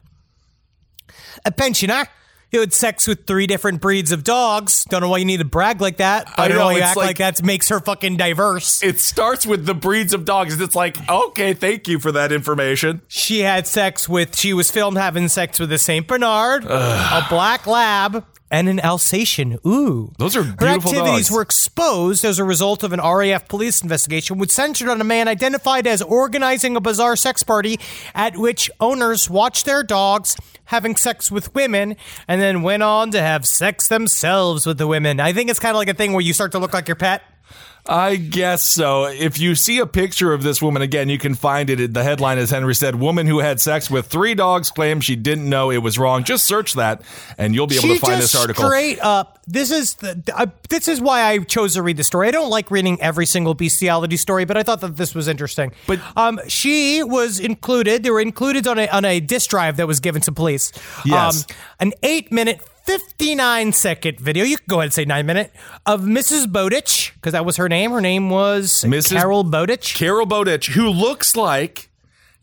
a pensioner who had sex with three different breeds of dogs. Don't know why you need to brag like that. But I, I don't know know, why you act like, like- that makes her fucking diverse. It starts with the breeds of dogs. It's like, okay, thank you for that information. She had sex with, she was filmed having sex with a St. Bernard, a black lab, and an Alsatian. Ooh. Those are Her activities dogs. were exposed as a result of an RAF police investigation, which centered on a man identified as organizing a bizarre sex party at which owners watched their dogs having sex with women and then went on to have sex themselves with the women. I think it's kind of like a thing where you start to look like your pet. I guess so. If you see a picture of this woman again, you can find it. The headline, as Henry said, "Woman who had sex with three dogs claims she didn't know it was wrong." Just search that, and you'll be able she to find this article. Straight up, this is the, uh, this is why I chose to read the story. I don't like reading every single bestiality story, but I thought that this was interesting. But- um, she was included. They were included on a on a disk drive that was given to police. Yes. Um, an eight minute. 59 second video. You can go ahead and say nine minute of Mrs. Bowditch because that was her name. Her name was Mrs. Carol Bowditch. Carol Bowditch, who looks like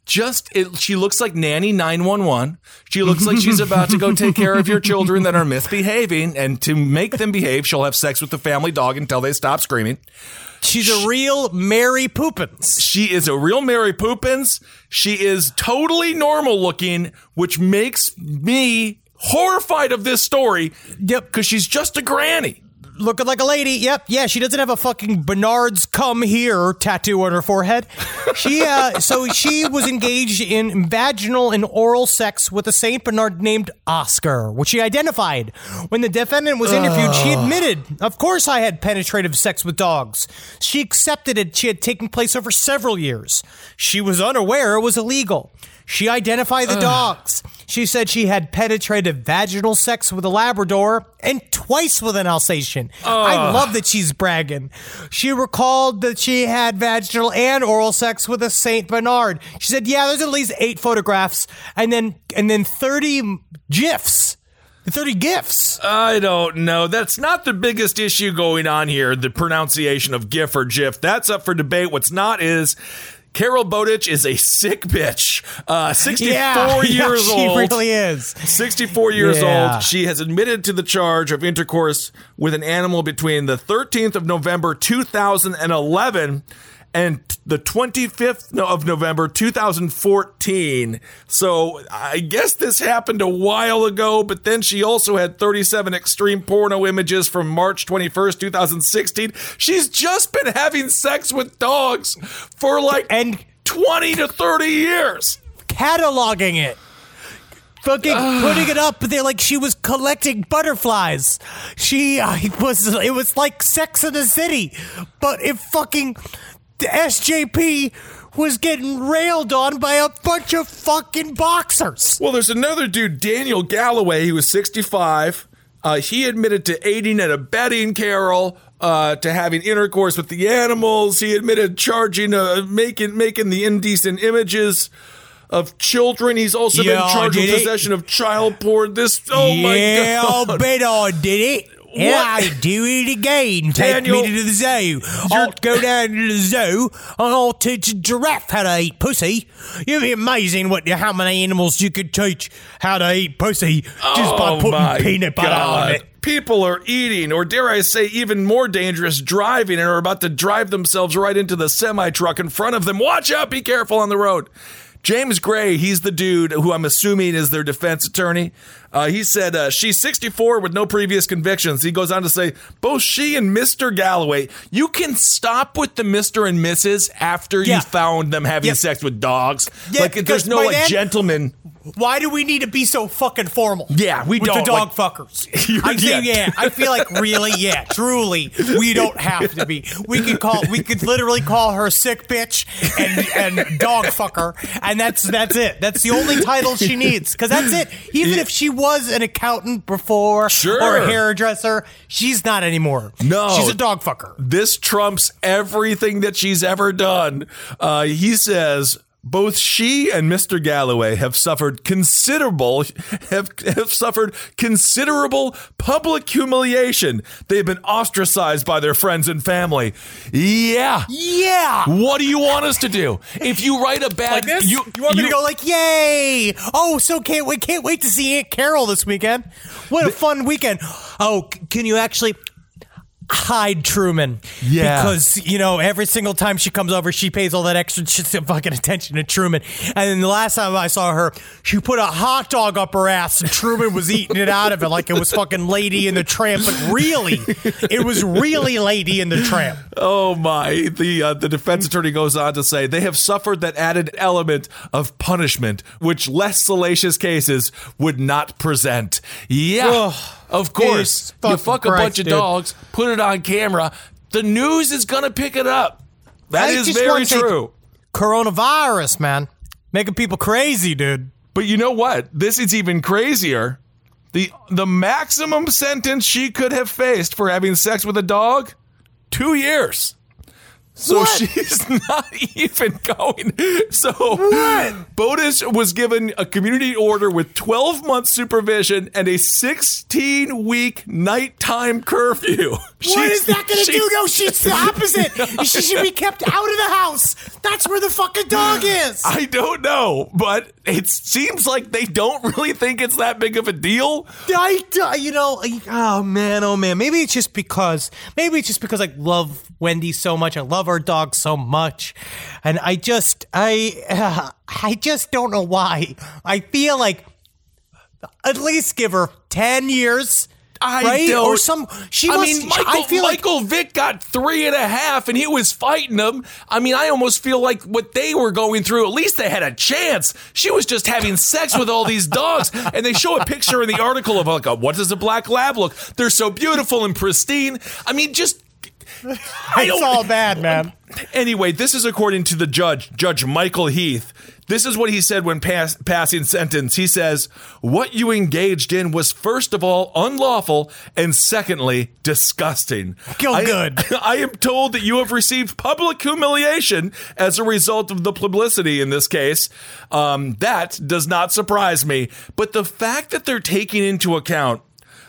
just it, she looks like nanny 911 she looks like she's about to go take care of your children that are misbehaving and to make them behave she'll have sex with the family dog until they stop screaming She's a real Mary Poopins. she is a real mary poopins she is totally normal looking which makes me horrified of this story Yep. because she's just a granny looking like a lady. Yep, yeah, she doesn't have a fucking Bernard's "Come Here" tattoo on her forehead. She, uh, so she was engaged in vaginal and oral sex with a Saint Bernard named Oscar, which she identified. When the defendant was interviewed, she admitted, "Of course, I had penetrative sex with dogs." She accepted it. She had taken place over several years. She was unaware it was illegal. She identified the dogs. She said she had penetrative vaginal sex with a Labrador and twice with an Alsatian. I love that she's bragging. She recalled that she had vaginal and oral sex with a Saint Bernard. She said, "Yeah, there's at least eight photographs, and then and then thirty gifs, thirty gifs." I don't know. That's not the biggest issue going on here, the pronunciation of GIF or GIF. That's up for debate. What's not is Carol Bowditch is a sick bitch. Uh, 64 yeah, years yeah, she old. really is. 64 years Yeah. old. She has admitted to the charge of intercourse with an animal between the 13th of November 2011 and the 25th of November 2014. So I guess this happened a while ago, but then she also had 37 extreme porno images from March 21st, 2016. She's just been having sex with dogs for like And 20 to 30 years. cataloging it. Fucking putting it up there like she was collecting butterflies. She uh, it was it was like Sex in the City, but it fucking the SJP was getting railed on by a bunch of fucking boxers. Well, there's another dude, Daniel Galloway. He was 65. Uh, he admitted to aiding and abetting Carol, uh, to having intercourse with the animals. He admitted charging, uh, making making the indecent images of children. He's also Yeah, been charged with did he? possession of child porn. This, oh yeah, my I'll god! bet I did it. And What? I do it again. Take me to the zoo. I'll go down to the zoo and I'll teach a giraffe how to eat pussy. You'd be amazing what how many animals you could teach how to eat pussy just by Oh my putting peanut butter God. on it. People are eating, or dare I say, even more dangerous, driving and are about to drive themselves right into the semi truck in front of them. Watch out, be careful on the road. James Gray, he's the dude who I'm assuming is their defense attorney. Uh, he said uh, she's 64 with no previous convictions. He goes on to say both she and Mr. Galloway, you can stop with the Mr. and Mrs. after Yeah. you found them having Yeah. sex with dogs. Yeah, like there's no like then- gentleman. Why do we need to be so fucking formal? Yeah, we with don't, the dog like- fuckers. I say, yeah. yeah. I feel like really, yeah, truly, we don't have to be. We could call, we could literally call her sick bitch and and dog fucker, and that's that's it. That's the only title she needs because that's it. Even if she was an accountant before, Sure. or a hairdresser, she's not anymore. No. she's a dog fucker. This trumps everything that she's ever done. Uh, he says both she and Mr. Galloway have suffered considerable have, have suffered considerable public humiliation. They've been ostracized by their friends and family. Yeah. Yeah. What do you want us to do? If you write a bad Like this? You, want me to go like, yay! Oh, so can't wait, can't wait to see Aunt Carol this weekend. What a fun weekend! Oh, can you actually hide Truman? Yeah. because you know every single time she comes over, she pays all that extra fucking attention to Truman. And then the last time I saw her, she put a hot dog up her ass, and Truman was eating it out of it like it was fucking Lady in the Tramp. But really, it was really Lady in the Tramp. Oh my! The uh, the defense attorney goes on to say they have suffered that added element of punishment, which less salacious cases would not present. Yeah, Ugh. Of course. You fuck a Christ, bunch of dogs, put it on camera. the news is going to pick it up. That I is very true. Coronavirus, man. Making people crazy, dude. But you know what? This is even crazier. The the maximum sentence she could have faced for having sex with a dog, two years. So she's not even going. So Bowditch was given a community order with 12 month supervision and a 16 week nighttime curfew. What is that gonna do? No, she's the opposite. she should be kept out of the house. That's where the fucking dog is. I don't know, but it seems like they don't really think it's that big of a deal. I, I- you know, oh man, oh man. Maybe it's just because, maybe it's just because I love Wendy so much. I love our dog so much, and I just, I, uh, I just don't know why. I feel like at least give her ten years. I right? don't. Or some. She I must. mean, Michael, I feel like Michael Vick got three and a half, and he was fighting them. I mean, I almost feel like what they were going through. At least they had a chance. She was just having sex with all these dogs, and they show a picture in the article of like, a, what does a black lab look? They're so beautiful and pristine. I mean, just. It's all bad, man. Anyway, this is according to the judge, Judge Michael Heath. This is what he said when pass, passing sentence. He says, What you engaged in was, first of all, unlawful, and secondly, disgusting. I- good. I am told that you have received public humiliation as a result of the publicity in this case. Um, that does not surprise me. But the fact that they're taking into account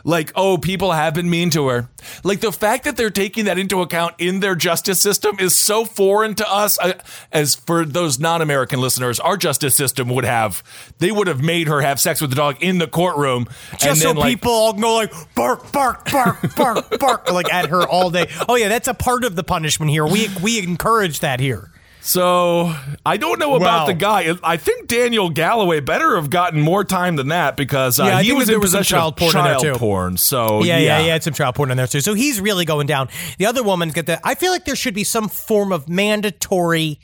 like, oh, people have been mean to her. Like the fact that they're taking that into account in their justice system is so foreign to us. I, as for those non-American listeners, our justice system would have they would have made her have sex with the dog in the courtroom, and Just so like people all go like bark, bark, bark, bark, bark, like at her all day. Oh yeah, that's a part of the punishment here. We we encourage that here. So I don't know about Wow. the guy. I think Daniel Galloway better have gotten more time than that because uh, Yeah, he was in possession child of porn in there, child too. porn. So Yeah, yeah, yeah, yeah. It's some child porn in there too. So he's really going down. The other woman's got that. I feel like there should be some form of mandatory.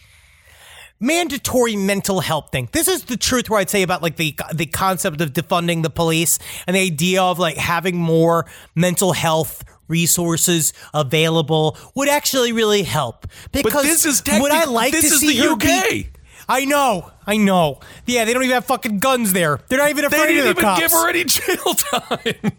Mandatory mental health thing. This is the truth where I'd say about like the the concept of defunding the police and the idea of like having more mental health resources available would actually really help. Because this is would I like this to is see the UK. be- I know, I know. Yeah, they don't even have fucking guns there. They're not even afraid They afraid didn't of the even cops. give her any jail time,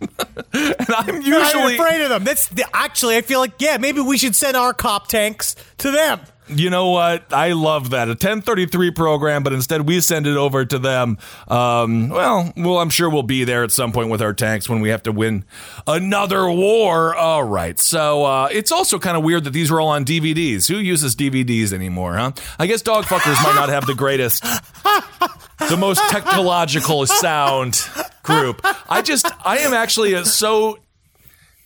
and I'm usually afraid of them. That's the, actually, I feel like yeah, maybe we should send our cop tanks to them. You know what? I love that. A 1033 program, but instead we send it over to them. Um, well, well, I'm sure we'll be there at some point with our tanks when we have to win another war. All right. So uh, it's also kind of weird that these were all on DVDs. Who uses DVDs anymore, huh? I guess dog fuckers might not have the greatest, the most technological sound group. I just, I am actually so.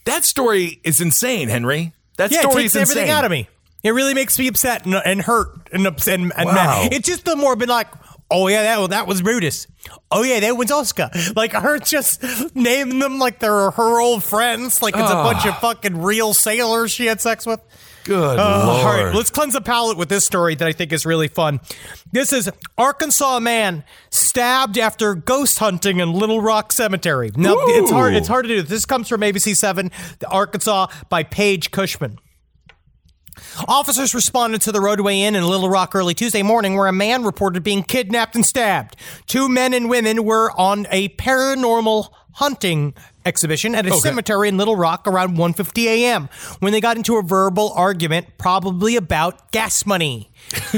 That story is insane, Henry. That Yeah, story takes is everything insane. out of me. It really makes me upset and, and hurt and upset and, and Wow. mad. It's just the more been like, oh yeah, that that was Brutus. Oh yeah, that was Oscar. Like her just naming them like they're her old friends. Like it's a bunch of fucking real sailors she had sex with. Good Uh, lord. all right, let's cleanse the palate with this story that I think is really fun. This is Arkansas man stabbed after ghost hunting in Little Rock Cemetery. Now it's hard. It's hard to do. This comes from ABC Seven, the Arkansas, by Paige Cushman. Officers responded to the Rodeway Inn in Little Rock early Tuesday morning where a man reported being kidnapped and stabbed. Two men and women were on a paranormal hunting exhibition at a cemetery in Little Rock around 1:50 a.m. when they got into a verbal argument probably about gas money.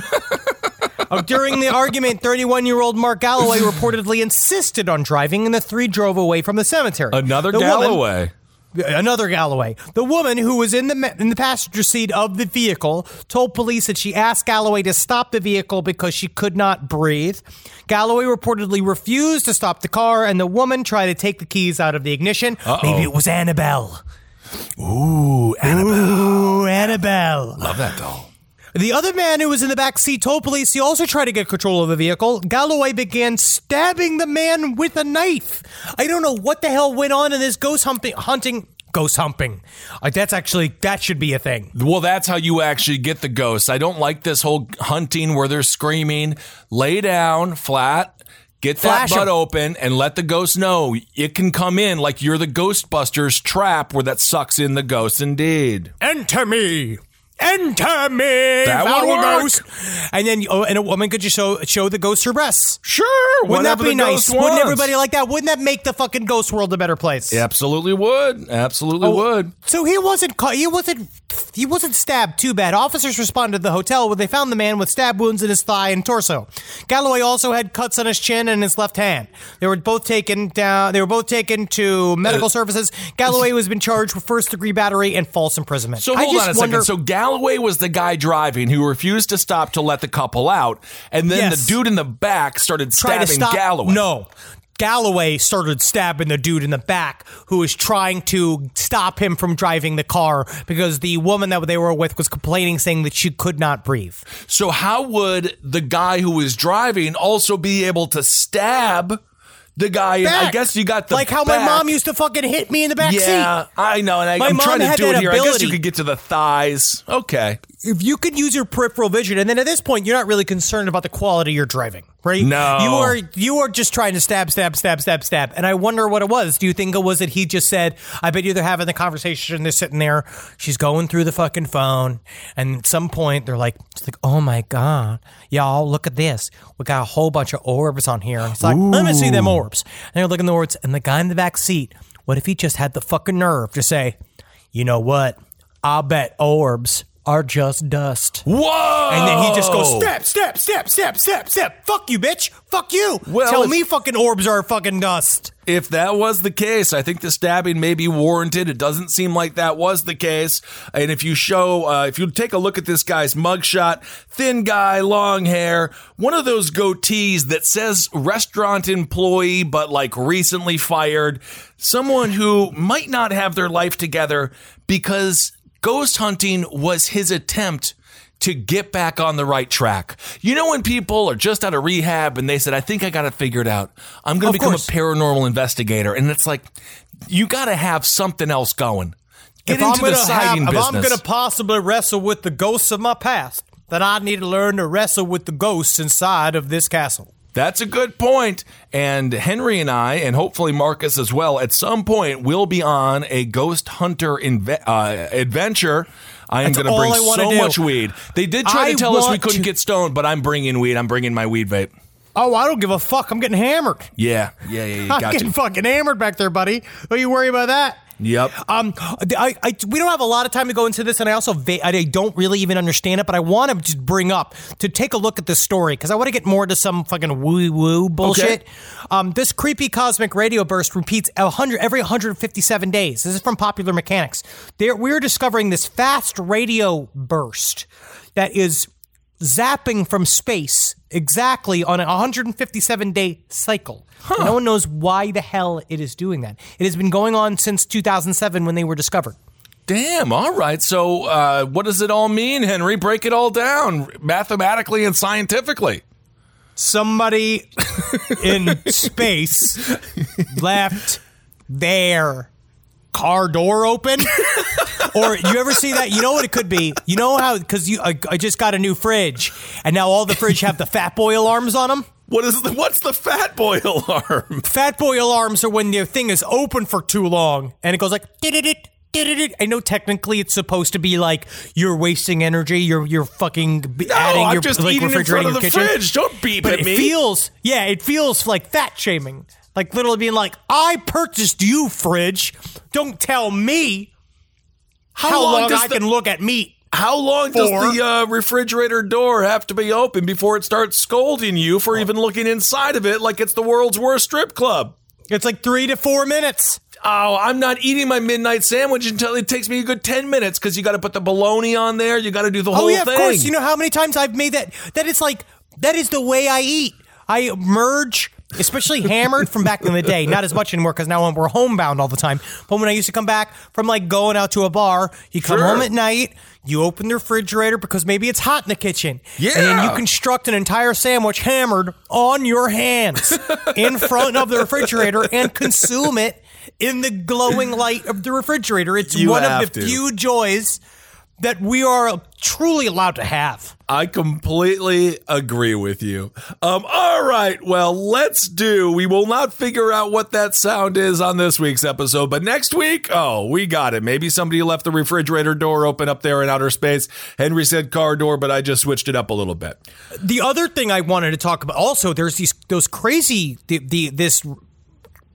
Uh, During the argument, 31 year old Mark Galloway reportedly insisted on driving, and the three drove away from the cemetery. Another The woman- Galloway. Another Galloway. The woman who was in the in the passenger seat of the vehicle told police that she asked Galloway to stop the vehicle because she could not breathe. Galloway reportedly refused to stop the car, and the woman tried to take the keys out of the ignition. Maybe it was Annabelle. Ooh, Annabelle. Ooh, Annabelle. Love that doll. The other man who was in the back seat told police he also tried to get control of the vehicle. Galloway began stabbing the man with a knife. I don't know what the hell went on in this ghost hunting. hunting ghost humping. Uh, that's actually that should be a thing. Well, that's how you actually get the ghosts. I don't like this whole hunting where they're screaming. Lay down flat, Get Flash that butt 'em. open and let the ghost know it can come in like you're the Ghostbusters trap where that sucks in the ghost indeed. Enter me. Enter me, That foul ghost. And then, oh, and a woman could just show show the ghost her breasts. Sure. Wouldn't that whatever be the nice? ghost Wouldn't wants. everybody like that? Wouldn't that make the fucking ghost world a better place? Absolutely would. Absolutely Oh, would. So he wasn't ca- he wasn't he wasn't stabbed too bad. Officers responded to the hotel where they found the man with stab wounds in his thigh and torso. Galloway also had cuts on his chin and his left hand. They were both taken down. They were both taken to medical uh, services. Galloway was been charged with first degree battery and false imprisonment. So I hold just on a wonder- second. So Galloway was the guy driving who refused to stop to let the couple out, and then Yes. the dude in the back started stabbing to stop Galloway. No. Galloway started stabbing the dude in the back who was trying to stop him from driving the car because the woman that they were with was complaining saying that she could not breathe. So how would the guy who was driving also be able to stab the guy? in- I guess you got the like how my mom used to fucking hit me in the back Yeah, seat. I know, and I, My I'm mom trying to had do it here. I guess you could get to the thighs. Okay. If you could use your peripheral vision, and then at this point, you're not really concerned about the quality you're driving, right? No. you are. You are just trying to stab, stab, stab, stab, stab. And I wonder what it was. Do you think it was that he just said? I bet you they're having the conversation. They're sitting there. She's going through the fucking phone, and at some point they're like, "It's like, oh my god, y'all, look at this. We got a whole bunch of orbs on here." And it's like, let me see them orbs. And they're looking at the orbs, and the guy in the back seat. What if he just had the fucking nerve to say, "You know what? I'll bet orbs." Are just dust. Whoa! And then he just goes step, step, step, step, step, step. Fuck you, bitch. Fuck you. Well, Tell if- me fucking orbs are fucking dust. If that was the case, I think the stabbing may be warranted. It doesn't seem like that was the case. And if you show, uh, if you take a look at this guy's mugshot, thin guy, long hair, one of those goatees that says restaurant employee, but like recently fired, someone who might not have their life together because ghost hunting was his attempt to get back on the right track. You know when people are just out of rehab and they said, "I think I got it figured out. I'm going to become course. a paranormal investigator," and it's like you got to have something else going. Get if into I'm the sighting have, if. I'm gonna possibly wrestle with the ghosts of my past, then I need to learn to wrestle with the ghosts inside of this castle. That's a good point. And Henry and I, and hopefully Marcus as well, at some point will be on a ghost hunter inve- uh, adventure. I am going to bring so do. much weed. They did try I to tell us we couldn't to- get stoned, but I'm bringing weed. I'm bringing my weed vape. Oh, I don't give a fuck. I'm getting hammered. Yeah, yeah, yeah. You I'm got getting fucking hammered back there, buddy. Don't you worry about that. Yep. Um, I, I, we don't have a lot of time to go into this, and I also va- I don't really even understand it, but I want to just bring up to take a look at this story because I want to get more to some fucking woo woo bullshit. Okay. Um, this creepy cosmic radio burst repeats a hundred every 157 days. This is from Popular Mechanics. There, we're discovering this fast radio burst that is zapping from space exactly on a 157 day cycle. No one knows why the hell it is doing that. It has been going on since 2007 when they were discovered. Damn. All right. So, uh, what does it all mean, Henry? Break it all down mathematically and scientifically. Somebody in space left their car door open. or you ever see that? You know what it could be? You know how because you I, I just got a new fridge and now all the fridge have the fat boy alarms on them. What is the, what's the fat boy alarm? Fat boy alarms are when the thing is open for too long and it goes like did-it-it, did-it-it. I know technically it's supposed to be like you're wasting energy. You're you're fucking No, adding I'm your just like eating in front of the kitchen. fridge. Don't beep but at it me. feels yeah, it feels like fat shaming. Like literally being like, I purchased you, fridge. Don't tell me how, long long, I the- can look at meat. How long Four. does the uh, refrigerator door have to be open before it starts scolding you for even looking inside of it like it's the world's worst strip club? It's like three to four minutes. Oh, I'm not eating my midnight sandwich until it takes me a good 10 minutes because you got to put the bologna on there. You got to do the whole Oh yeah, thing. of course. You know how many times I've made that? That is like that is the way I eat. I merge, especially hammered from back in the day. Not as much anymore because now we're homebound all the time. But when I used to come back from like going out to a bar, you come Sure. home at night. You open the refrigerator because maybe it's hot in the kitchen. Yeah. And then you construct an entire sandwich hammered on your hands in front of the refrigerator and consume it in the glowing light of the refrigerator. It's You one of the to. few joys that we are truly allowed to have. I completely agree with you. Um, all right, well, let's do. We will not figure out what that sound is on this week's episode, but next week, oh, we got it. Maybe somebody left the refrigerator door open up there in outer space. Henry said car door, but I just switched it up a little bit. The other thing I wanted to talk about also, there's these those crazy the, the this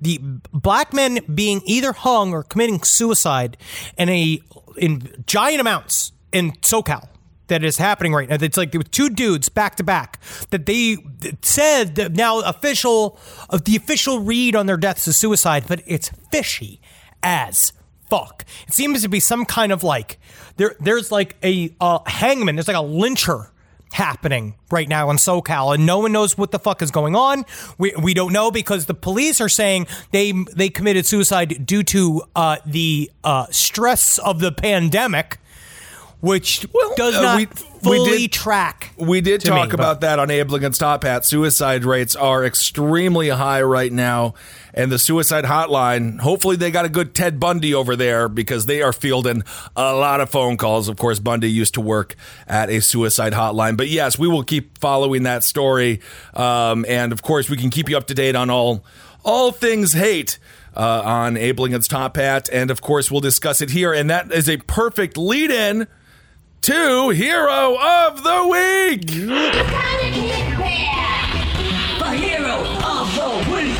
the black men being either hung or committing suicide in a in giant amounts in SoCal that is happening right now. It's like there were two dudes back to back that they said that now official of the official read on their deaths is suicide, but it's fishy as fuck. It seems to be some kind of like there there's like a hangman, there's like a lyncher happening right now in SoCal, and no one knows what the fuck is going on. We we don't know because the police are saying they they committed suicide due to uh, the uh, stress of the pandemic, which does uh, not we- fully we did- track. We did talk me, about that on Abel Against Top Hat. Suicide rates are extremely high right now. And the suicide hotline, hopefully they got a good Ted Bundy over there because they are fielding a lot of phone calls. Of course, Bundy used to work at a suicide hotline. But yes, we will keep following that story. Um, and of course, we can keep you up to date on all all things hate uh, on Against Top Hat. And of course, we'll discuss it here. And that is a perfect lead in to Hero of the Week. The hero of the week.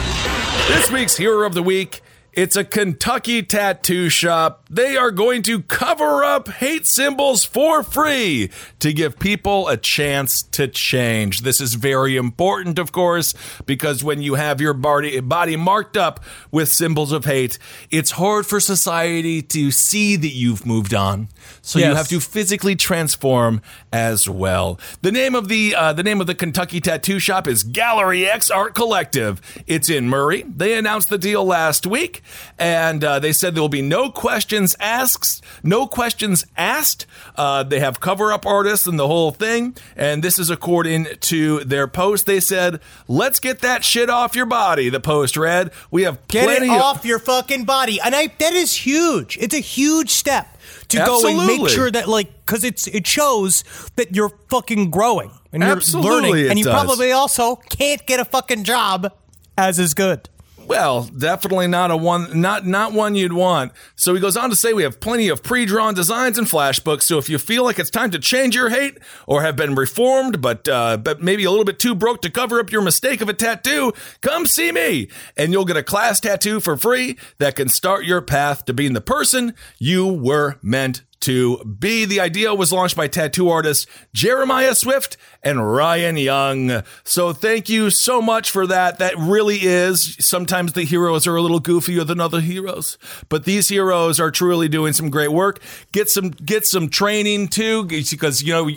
This week's Hero of the Week, it's a Kentucky tattoo shop. They are going to cover up hate symbols for free to give people a chance to change. This is very important, of course, because when you have your body, body marked up with symbols of hate, it's hard for society to see that you've moved on. So you have to physically transform as well. The name of the uh, the name of the Kentucky tattoo shop is Gallery X Art Collective. It's in Murray. They announced the deal last week, and uh, they said there will be no questions asked. No questions asked. Uh, they have cover up artists and the whole thing. And this is according to their post. They said, "Let's get that shit off your body." The post read, "We have Get it plenty of- off your fucking body, and I that is huge. It's a huge step to go and make sure that like because it's it shows that you're fucking growing and you're Absolutely learning, and you does. probably also can't get a fucking job as is good. Well, definitely not a one, not not one you'd want. So he goes on to say we have plenty of pre-drawn designs and flashbooks. So if you feel like it's time to change your hate or have been reformed, but uh, but maybe a little bit too broke to cover up your mistake of a tattoo, come see me, and you'll get a class tattoo for free that can start your path to being the person you were meant to be. The idea was launched by tattoo artists Jeremiah Swift and Ryan Young. So thank you so much for that. That really is. Sometimes the heroes are a little goofier than other heroes, but these heroes are truly doing some great work. Get some get some training too, because you know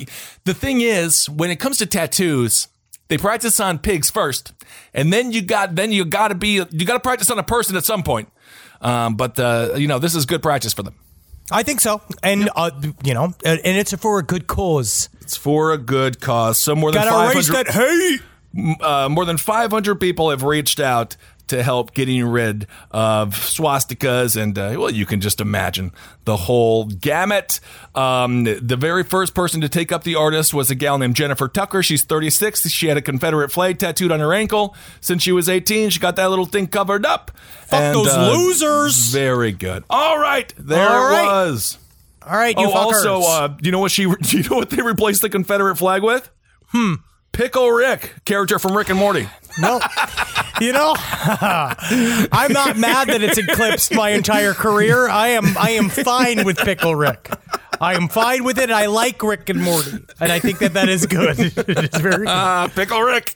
the thing is when it comes to tattoos. They practice on pigs first, and then you got then you got to be you got to practice on a person at some point. Um, but uh, you know this is good practice for them. I think so, and uh, you know, and it's for a good cause. It's for a good cause. So more than 500 that hate. uh, more than 500 people have reached out to help getting rid of swastikas and uh, well you can just imagine the whole gamut um, the very first person to take up the artist was a gal named jennifer tucker she's 36 she had a confederate flag tattooed on her ankle since she was 18 she got that little thing covered up Fuck those losers. very good all right there All it was All right, you oh, fuckers. also, uh, do you know what she? Do you know what they replaced the Confederate flag with? Hmm. Pickle Rick, character from Rick and Morty. No, you know, I'm not mad that it's eclipsed my entire career. I am, I am fine with Pickle Rick. I am fine with it. I like Rick and Morty, and I think that that is good. it is very. Good. Uh, Pickle Rick.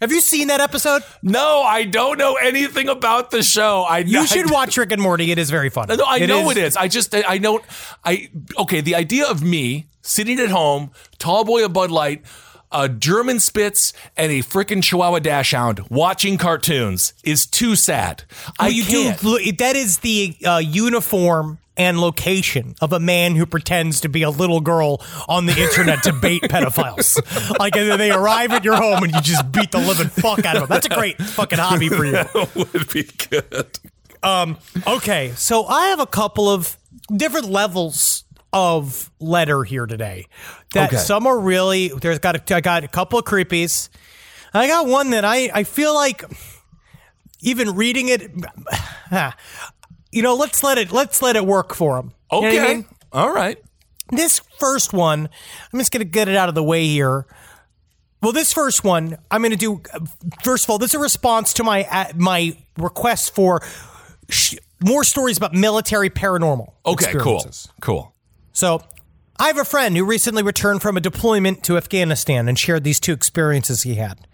Have you seen that episode? No, I don't know anything about the show. I You I- should watch Rick and Morty. It is very fun. No, I know it is. I just I don't I okay, the idea of me sitting at home, tall boy of Bud Light, a German Spitz and a freaking Chihuahua Dachshund watching cartoons is too sad. I Well, you can't. do. That is the uh, uniform and location of a man who pretends to be a little girl on the internet to bait pedophiles. Like and then they arrive at your home and you just beat the living fuck out of them. That's a great fucking hobby for you. would be good. Um, okay, so I have a couple of different levels of letter here today. That Okay. some are really there's got a, I got a couple of creepies. I got one that I I feel like even reading it you know, let's let it let's let it work for them. Okay. All right. This first one, I'm just going to get it out of the way here. Well, this first one, I'm going to do. First of all, this is a response to my uh, my request for sh- more stories about military paranormal. Okay, cool. Cool. So, I have a friend who recently returned from a deployment to Afghanistan and shared these two experiences he had.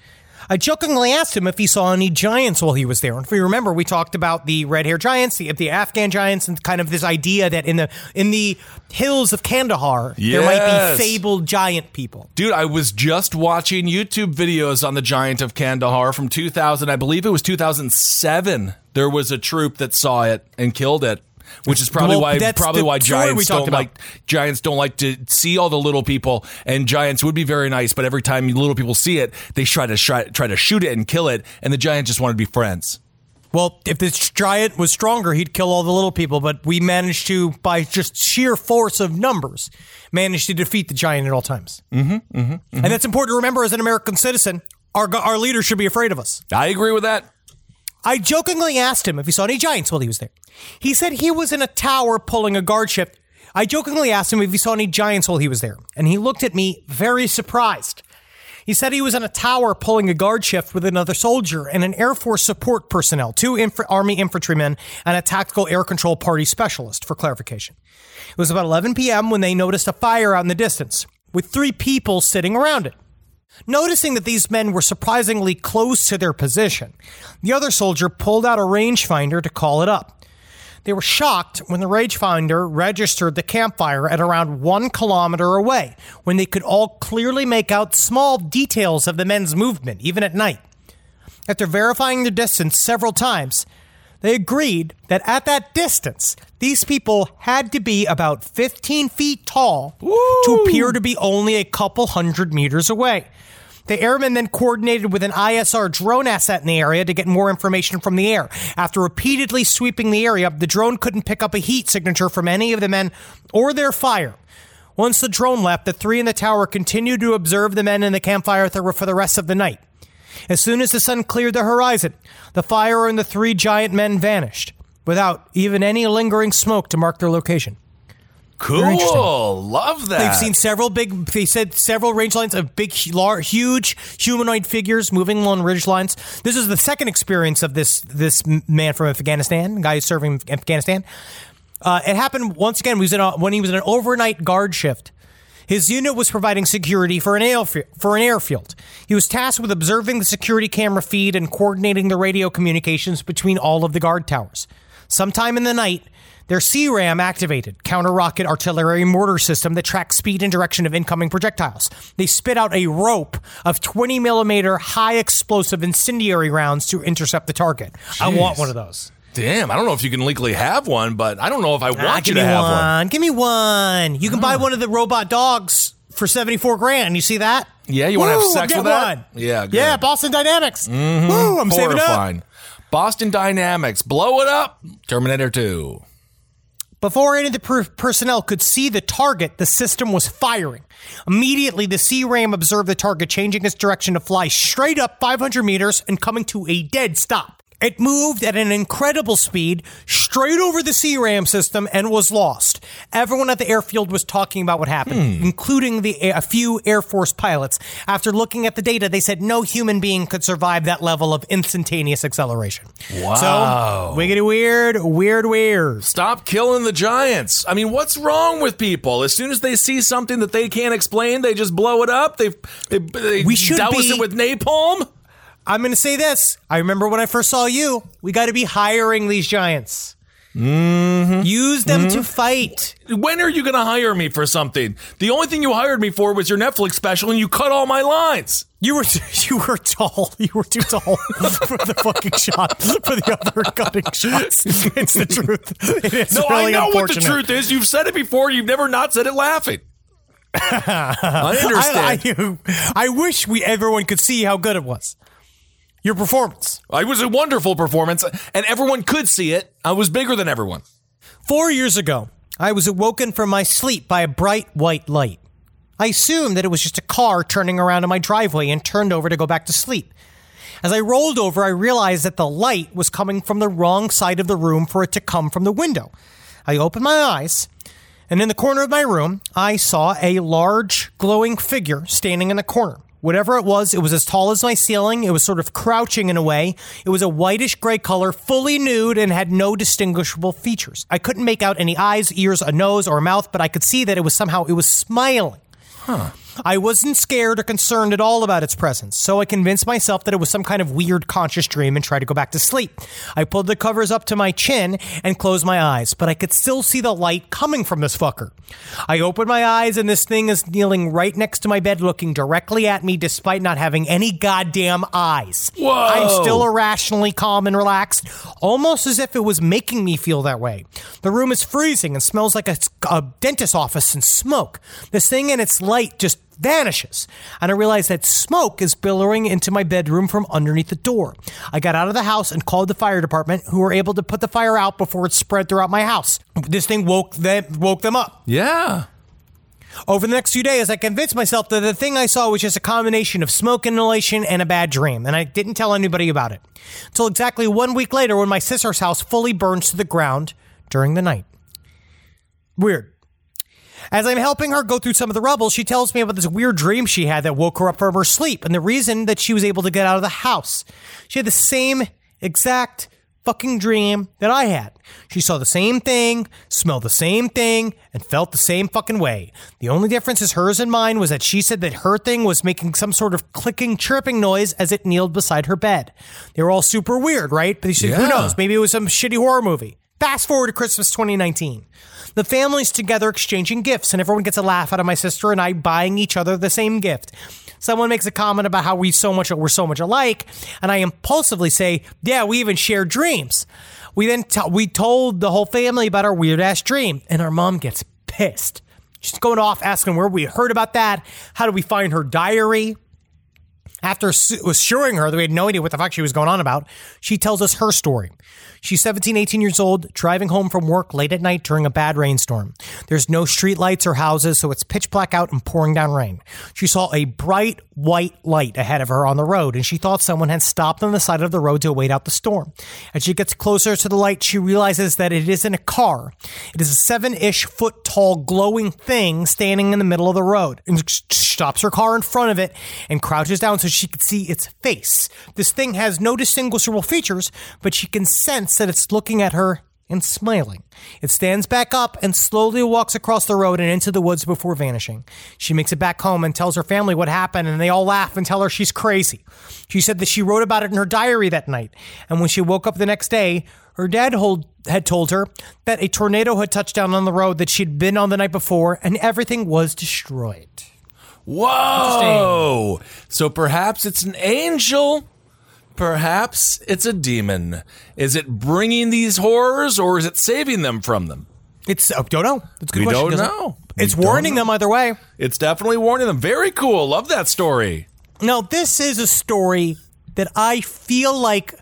I jokingly asked him if he saw any giants while he was there. And if you remember, we talked about the red hair giants, the, the Afghan giants, and kind of this idea that in the in the hills of Kandahar there might be fabled giant people. Dude, I was just watching YouTube videos on the Giant of Kandahar from 2000. I believe it was 2007. There was a troop that saw it and killed it, which is probably Well, why probably why giants don't about. like giants don't like to see all the little people. And giants would be very nice, but every time little people see it, they try to try, try to shoot it and kill it. And the giant just wanted to be friends. Well, if this giant was stronger, he'd kill all the little people. But we managed to, by just sheer force of numbers, manage to defeat the giant at all times. Mm-hmm, mm-hmm, And that's important to remember as an American citizen. Our our leaders should be afraid of us. I agree with that. I jokingly asked him if he saw any giants while he was there. He said he was in a tower pulling a guard shift. I jokingly asked him if he saw any giants while he was there, and he looked at me very surprised. He said he was in a tower pulling a guard shift with another soldier and an Air Force support personnel, two inf- Army infantrymen, and a tactical air control party specialist, for clarification. It was about 11 p.m. when they noticed a fire out in the distance, with three people sitting around it. Noticing that these men were surprisingly close to their position, the other soldier pulled out a rangefinder to call it up. They were shocked when the rangefinder registered the campfire at around one kilometer away, when they could all clearly make out small details of the men's movement, even at night. After verifying their distance several times, they agreed that at that distance, these people had to be about 15 feet tall to appear to be only a couple hundred meters away. The airmen then coordinated with an ISR drone asset in the area to get more information from the air. After repeatedly sweeping the area, the drone couldn't pick up a heat signature from any of the men or their fire. Once the drone left, the three in the tower continued to observe the men in the campfire for the rest of the night. As soon as the sun cleared the horizon, the fire and the three giant men vanished without even any lingering smoke to mark their location. Cool. Love that. They've seen several big, they said several range lines of big, lar- huge humanoid figures moving along ridge lines. This is the second experience of this this man from Afghanistan, guy who's serving Afghanistan. Uh, it happened once again. He was in a, when he was in an overnight guard shift. His unit was providing security for an, airf- for an airfield. He was tasked with observing the security camera feed and coordinating the radio communications between all of the guard towers. Sometime in the night, their CRAM activated, counter rocket artillery mortar system that tracks speed and direction of incoming projectiles. They spit out a rope of 20 millimeter high explosive incendiary rounds to intercept the target. I want one of those. Damn, I don't know if you can legally have one, but I don't know if I want Ah, you to have one. one. Give me one. You can buy one of the robot dogs for 74 grand. You see that? Yeah, you wanna have sex with that? one. Yeah, good. Yeah, Boston Dynamics. Woo, I'm saving up. Boston Dynamics, blow it up. Terminator 2. Before any of the per- personnel could see the target, the system was firing. Immediately, the C-RAM observed the target changing its direction to fly straight up 500 meters and coming to a dead stop. It moved at an incredible speed straight over the C-RAM system and was lost. Everyone at the airfield was talking about what happened, hmm. including the a few Air Force pilots. After looking at the data, they said no human being could survive that level of instantaneous acceleration. Wow. So, wiggity weird, weird, weird. Stop killing the giants. I mean, what's wrong with people? As soon as they see something that they can't explain, they just blow it up. They they, they We should douse be- it with napalm. I'm going to say this. I remember when I first saw you, we got to be hiring these giants. Mm-hmm. Use them to mm-hmm. fight. When are you going to hire me for something? The only thing you hired me for was your Netflix special, and you cut all my lines. You were you were tall. You were too tall for the fucking shot for the other cutting shots. It's the truth. It is No, really I know what the truth is. You've said it before. You've never not said it laughing. I understand. I, I, I wish we everyone could see how good it was. Your performance. it was a wonderful performance, and everyone could see it. I was bigger than everyone. Four years ago, I was awoken from my sleep by a bright white light. I assumed that it was just a car turning around in my driveway and turned over to go back to sleep. As I rolled over, I realized that the light was coming from the wrong side of the room for it to come from the window. I opened my eyes, and in the corner of my room, I saw a large, glowing figure standing in the corner. Whatever it was, it was as tall as my ceiling. It was sort of crouching in a way. It was a whitish gray color, fully nude, and had no distinguishable features. I couldn't make out any eyes, ears, a nose, or a mouth, but I could see that it was somehow it was smiling. I wasn't scared or concerned at all about its presence, so I convinced myself that it was some kind of weird conscious dream and tried to go back to sleep. I pulled the covers up to my chin and closed my eyes, but I could still see the light coming from this fucker. I opened my eyes and this thing is kneeling right next to my bed looking directly at me despite not having any goddamn eyes. Whoa. I'm still irrationally calm and relaxed, almost as if it was making me feel that way. The room is freezing and smells like a, a dentist's office and smoke. This thing and its light just vanishes. And I realize that smoke is billowing into my bedroom from underneath the door. I got out of the house and called the fire department, who were able to put the fire out before it spread throughout my house. This thing woke them, woke them up. Yeah. Over the next few days, I convinced myself that the thing I saw was just a combination of smoke inhalation and a bad dream, and I didn't tell anybody about it. Until exactly one week later, when my sister's house fully burns to the ground during the night. Weird. As I'm helping her go through some of the rubble, she tells me about this weird dream she had that woke her up from her sleep and the reason that she was able to get out of the house. She had the same exact fucking dream that I had. She saw the same thing, smelled the same thing, and felt the same fucking way. The only difference is hers and mine was that she said that her thing was making some sort of clicking, chirping noise as it kneeled beside her bed. They were all super weird, right? But she said, who knows? Maybe it was some shitty horror movie. Fast forward to Christmas 2019. The family's together exchanging gifts, and everyone gets a laugh out of my sister and I buying each other the same gift. Someone makes a comment about how we so much we're so much alike, and I impulsively say, "Yeah, we even share dreams." We then t- we told the whole family about our weird ass dream, and our mom gets pissed. She's going off asking where we heard about that. How do we find her diary? After assuring her that we had no idea what the fuck she was going on about, she tells us her story. She's 17, 18 years old, driving home from work late at night during a bad rainstorm. There's no street lights or houses, so it's pitch black out and pouring down rain. She saw a bright white light ahead of her on the road, and she thought someone had stopped on the side of the road to wait out the storm. As she gets closer to the light, she realizes that it isn't a car. It is a seven ish foot tall glowing thing standing in the middle of the road and stops her car in front of it and crouches down so she can see its face. This thing has no distinguishable features, but she can sense that it's looking at her and smiling. It stands back up and slowly walks across the road and into the woods before vanishing. She makes it back home and tells her family what happened, and they all laugh and tell her she's crazy. She said that she wrote about it in her diary that night, and when she woke up the next day, her dad hold, had told her that a tornado had touched down on the road that she'd been on the night before, and everything was destroyed. Whoa! So perhaps it's an angel. Perhaps it's a demon. Is it bringing these horrors or is it saving them from them? It's I don't know. It's a good We question. don't doesn't- know. We It's don't warning know. them either way. It's definitely warning them. Very cool. Love that story. Now, this is a story that I feel like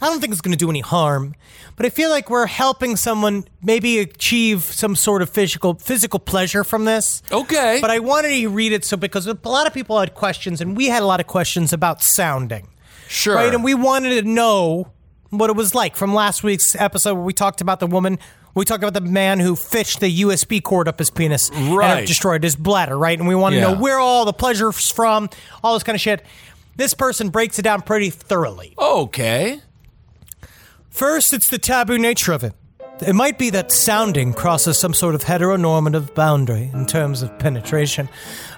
I don't think it's going to do any harm, but I feel like we're helping someone maybe achieve some sort of physical physical pleasure from this. Okay. But I wanted to read it so because a lot of people had questions, and we had a lot of questions about sounding, Sure. right? And we wanted to know what it was like from last week's episode where we talked about the woman. We talked about the man who fished the USB cord up his penis and Right. it destroyed his bladder, right? And we want to know where all the pleasure's from, all this kind of shit. This person breaks it down pretty thoroughly. okay. First, it's the taboo nature of it. It might be that sounding crosses some sort of heteronormative boundary in terms of penetration,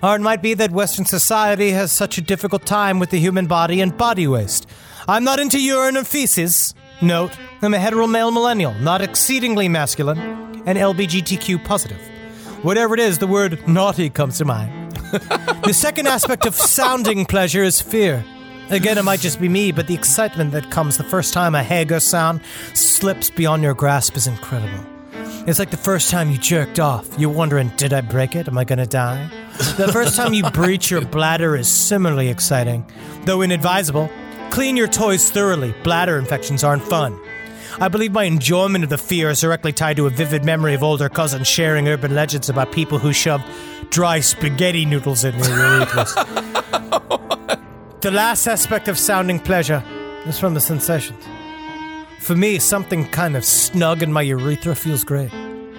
or it might be that Western society has such a difficult time with the human body and body waste. I'm not into urine and feces. Note, I'm a hetero male millennial, not exceedingly masculine, and LBGTQ positive. Whatever it is, the word naughty comes to mind. the second aspect of sounding pleasure is fear. Again, it might just be me, but the excitement that comes the first time a Hegar sound slips beyond your grasp is incredible. It's like the first time you jerked off. You're wondering, did I break it? Am I gonna die? The first time you breach your bladder is similarly exciting, though inadvisable. Clean your toys thoroughly. Bladder infections aren't fun. I believe my enjoyment of the fear is directly tied to a vivid memory of older cousins sharing urban legends about people who shoved dry spaghetti noodles in their urethras. the last aspect of sounding pleasure is from the sensations. For me, something kind of snug in my urethra feels great,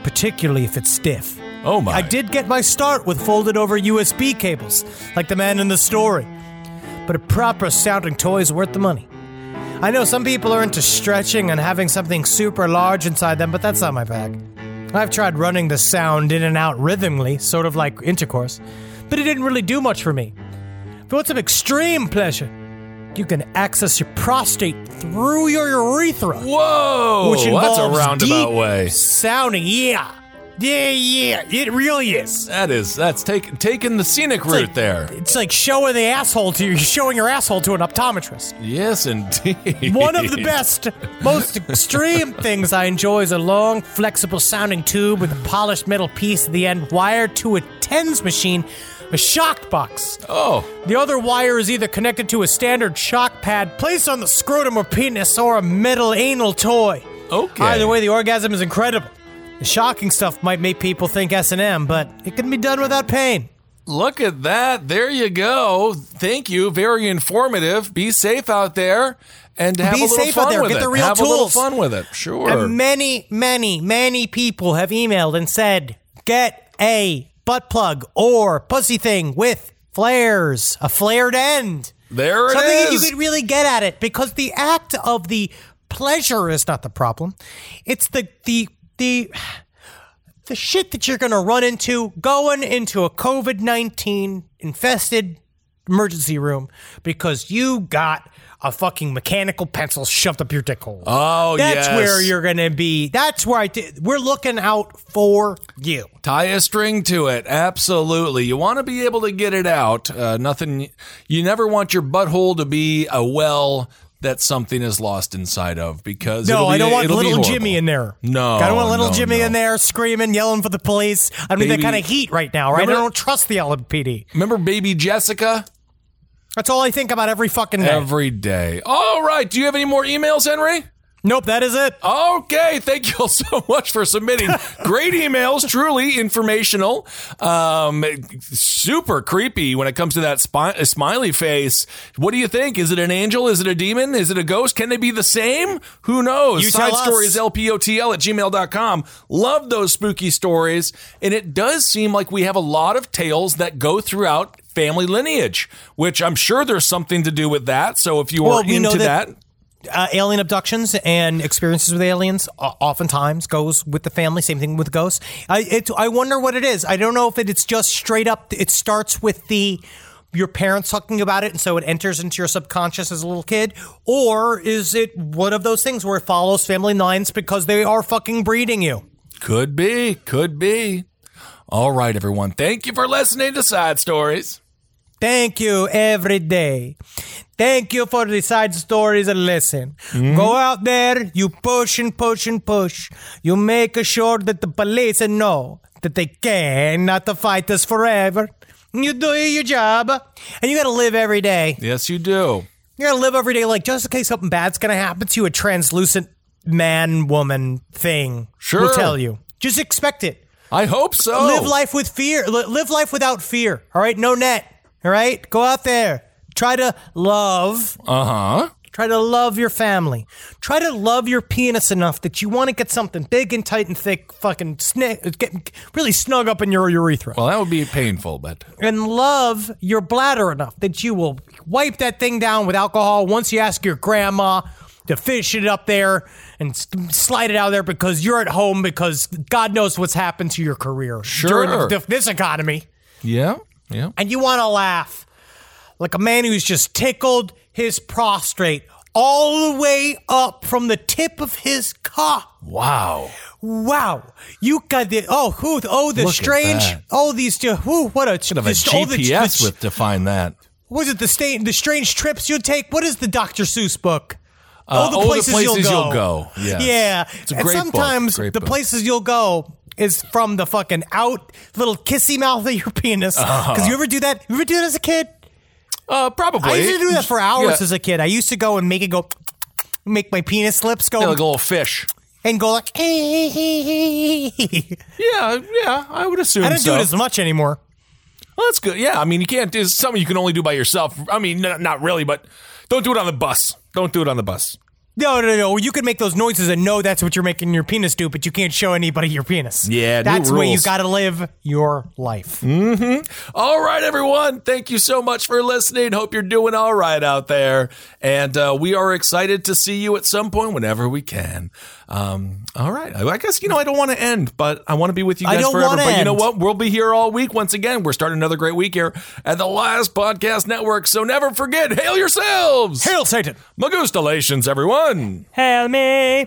particularly if it's stiff. Oh my. I did get my start with folded over USB cables, like the man in the story. But a proper sounding toy is worth the money. I know some people are into stretching and having something super large inside them, but that's not my bag. I've tried running the sound in and out rhythmically, sort of like intercourse, but it didn't really do much for me. If you want some extreme pleasure, you can access your prostate through your urethra. Whoa! which that's a roundabout deep way. Sounding, yeah. Yeah, yeah, it really is. That is that's take, taking the scenic route like- there. It's like showing the asshole to you, showing your asshole to an optometrist. Yes, indeed. One of the best, most extreme things I enjoy is a long, flexible sounding tube with a polished metal piece at the end wired to a TENS machine, a shock box. Oh, The other wire is either connected to a standard shock pad placed on the scrotum or penis or a metal anal toy. okay. Either way, the orgasm is incredible. The shocking stuff might make people think S&M, but it can be done without pain. Look at that. There you go. Thank you. Very informative. Be safe out there and have Be a little fun with it. Be safe out there. with Get it. the real have a little fun with it. Sure. And many, many, many people have emailed and said, get a butt plug or pussy thing with flares, a flared end. there it Something that you could really get at it because the act of the pleasure is not the problem. It's the the the the shit that you're going to run into going into a COVID 19 infested emergency room because you got a fucking mechanical pencil shoved up your dick hole. Oh, That's yes. where you're going to be. That's where I did. We're looking out for you. Tie a string to it. Absolutely. You want to be able to get it out. Uh, nothing. You never want your butthole to be a well that something is lost inside of because No, be- I don't want little. Jimmy in there. No, I don't want little no, Jimmy no. in there screaming, yelling for the police. I need that kind of heat right now, right? Remember- I don't trust the LMPD. Remember baby Jessica? That's all I think about every fucking day. Every day. All right. Do you have any more emails, Henry? nope, that is it. Okay, thank you all so much for submitting great emails. Truly informational. Um, super creepy when it comes to that spi- smiley face. What do you think? Is it an angel? Is it a demon? Is it a ghost? Can they be the same? Who knows? You Side stories lpotl at gmail.com. Love those spooky stories. And it does seem like we have a lot of tales that go throughout family lineage, which I'm sure there's something to do with that. So if you Well, are we know into that- that uh, alien abductions and experiences with aliens uh, oftentimes goes with the family. Same thing with ghosts. I it, I wonder what it is. I don't know if it, it's just straight up. It starts with the your parents talking about it, and so it enters into your subconscious as a little kid, or is it one of those things where it follows family lines because they are fucking breeding you? Could be, could be. All right, everyone. Thank you for listening to Side Stories. Thank you every day. Thank you for the side stories and listen. Mm-hmm. Go out there, you push and push and push. You make sure that the police know that they cannot fight us forever. You do your job, and you got to live every day. Yes, you do. You got to live every day, like just in case something bad's gonna happen to you. A translucent man, woman thing Sure. will tell you. Just expect it. I hope so. Live life with fear. Live life without fear. All right, no net. All right, go out there. Try to love. Uh huh. Try to love your family. Try to love your penis enough that you want to get something big and tight and thick, fucking sni- get really snug up in your urethra. Well, that would be painful, but and love your bladder enough that you will wipe that thing down with alcohol once you ask your grandma to fish it up there and slide it out there because you're at home because God knows what's happened to your career during Sure. the- this economy yeah, yeah. and you want to laugh like a man who's just tickled his prostrate all the way up from the tip of his cock. Wow. Wow, you got the oh who oh the Look strange oh these two who what a Should have a this- oh, the- GPS the- with to find that. was it the stain the strange trips you take? What is the Dr. Seuss book? Uh, Oh, the Places You'll Go. Yes. Yeah. It's a and great book. sometimes Great the book. places you'll go is from the fucking out little kissy mouth of your penis. Uh-huh. Because you ever do that? You ever do it as a kid? Uh, probably. I used to do that for hours Yeah. as a kid. I used to go and make it go make my penis lips go Yeah, like a little fish. and go like. I Yeah, yeah, I would assume I don't so. do it as much anymore. Well, that's good. Yeah, I mean, you can't do it's something you can only do by yourself. I mean, not really, but don't do it on the bus. Don't do it on the bus. No, no, no. You can make those noises and know that's what you're making your penis do, but you can't show anybody your penis. Yeah, that's the way you got to live your life. All right, everyone. Thank you so much for listening. Hope you're doing all right out there. And uh, we are excited to see you at some point whenever we can. Um, all right. I I guess, you know, I don't want to end, but I want to be with you I guys don't forever. But you know what? We'll be here all week once again. We're starting another great week here at the Last Podcast Network. So never forget, hail yourselves. Hail Satan! Magustalations, everyone. Hail me!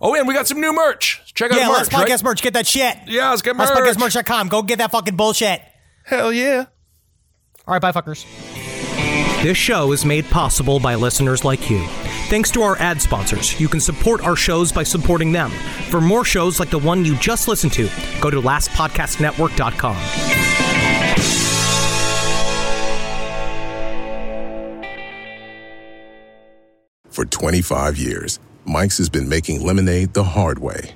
Oh, and we got some new merch. Check out Yeah, the last podcast right? merch. Get that shit. Yeah, let's get merch. Lastpodcastmerch.com. Go get that fucking bullshit. Hell yeah. All right, bye, fuckers. This show is made possible by listeners like you. Thanks to our ad sponsors, you can support our shows by supporting them. For more shows like the one you just listened to, go to lastpodcastnetwork.com. For 25 years, Mike's has been making lemonade the hard way.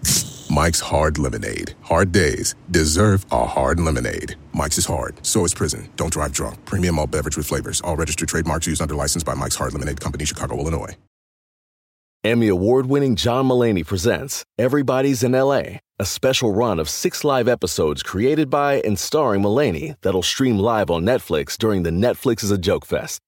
Mike's Hard Lemonade. Hard days deserve a hard lemonade. Mike's is hard, so is prison. Don't drive drunk. Premium all beverage with flavors. All registered trademarks used under license by Mike's Hard Lemonade Company, Chicago, Illinois. Emmy award winning John Mulaney presents Everybody's in LA, a special run of six live episodes created by and starring Mulaney that'll stream live on Netflix during the Netflix is a Joke Fest.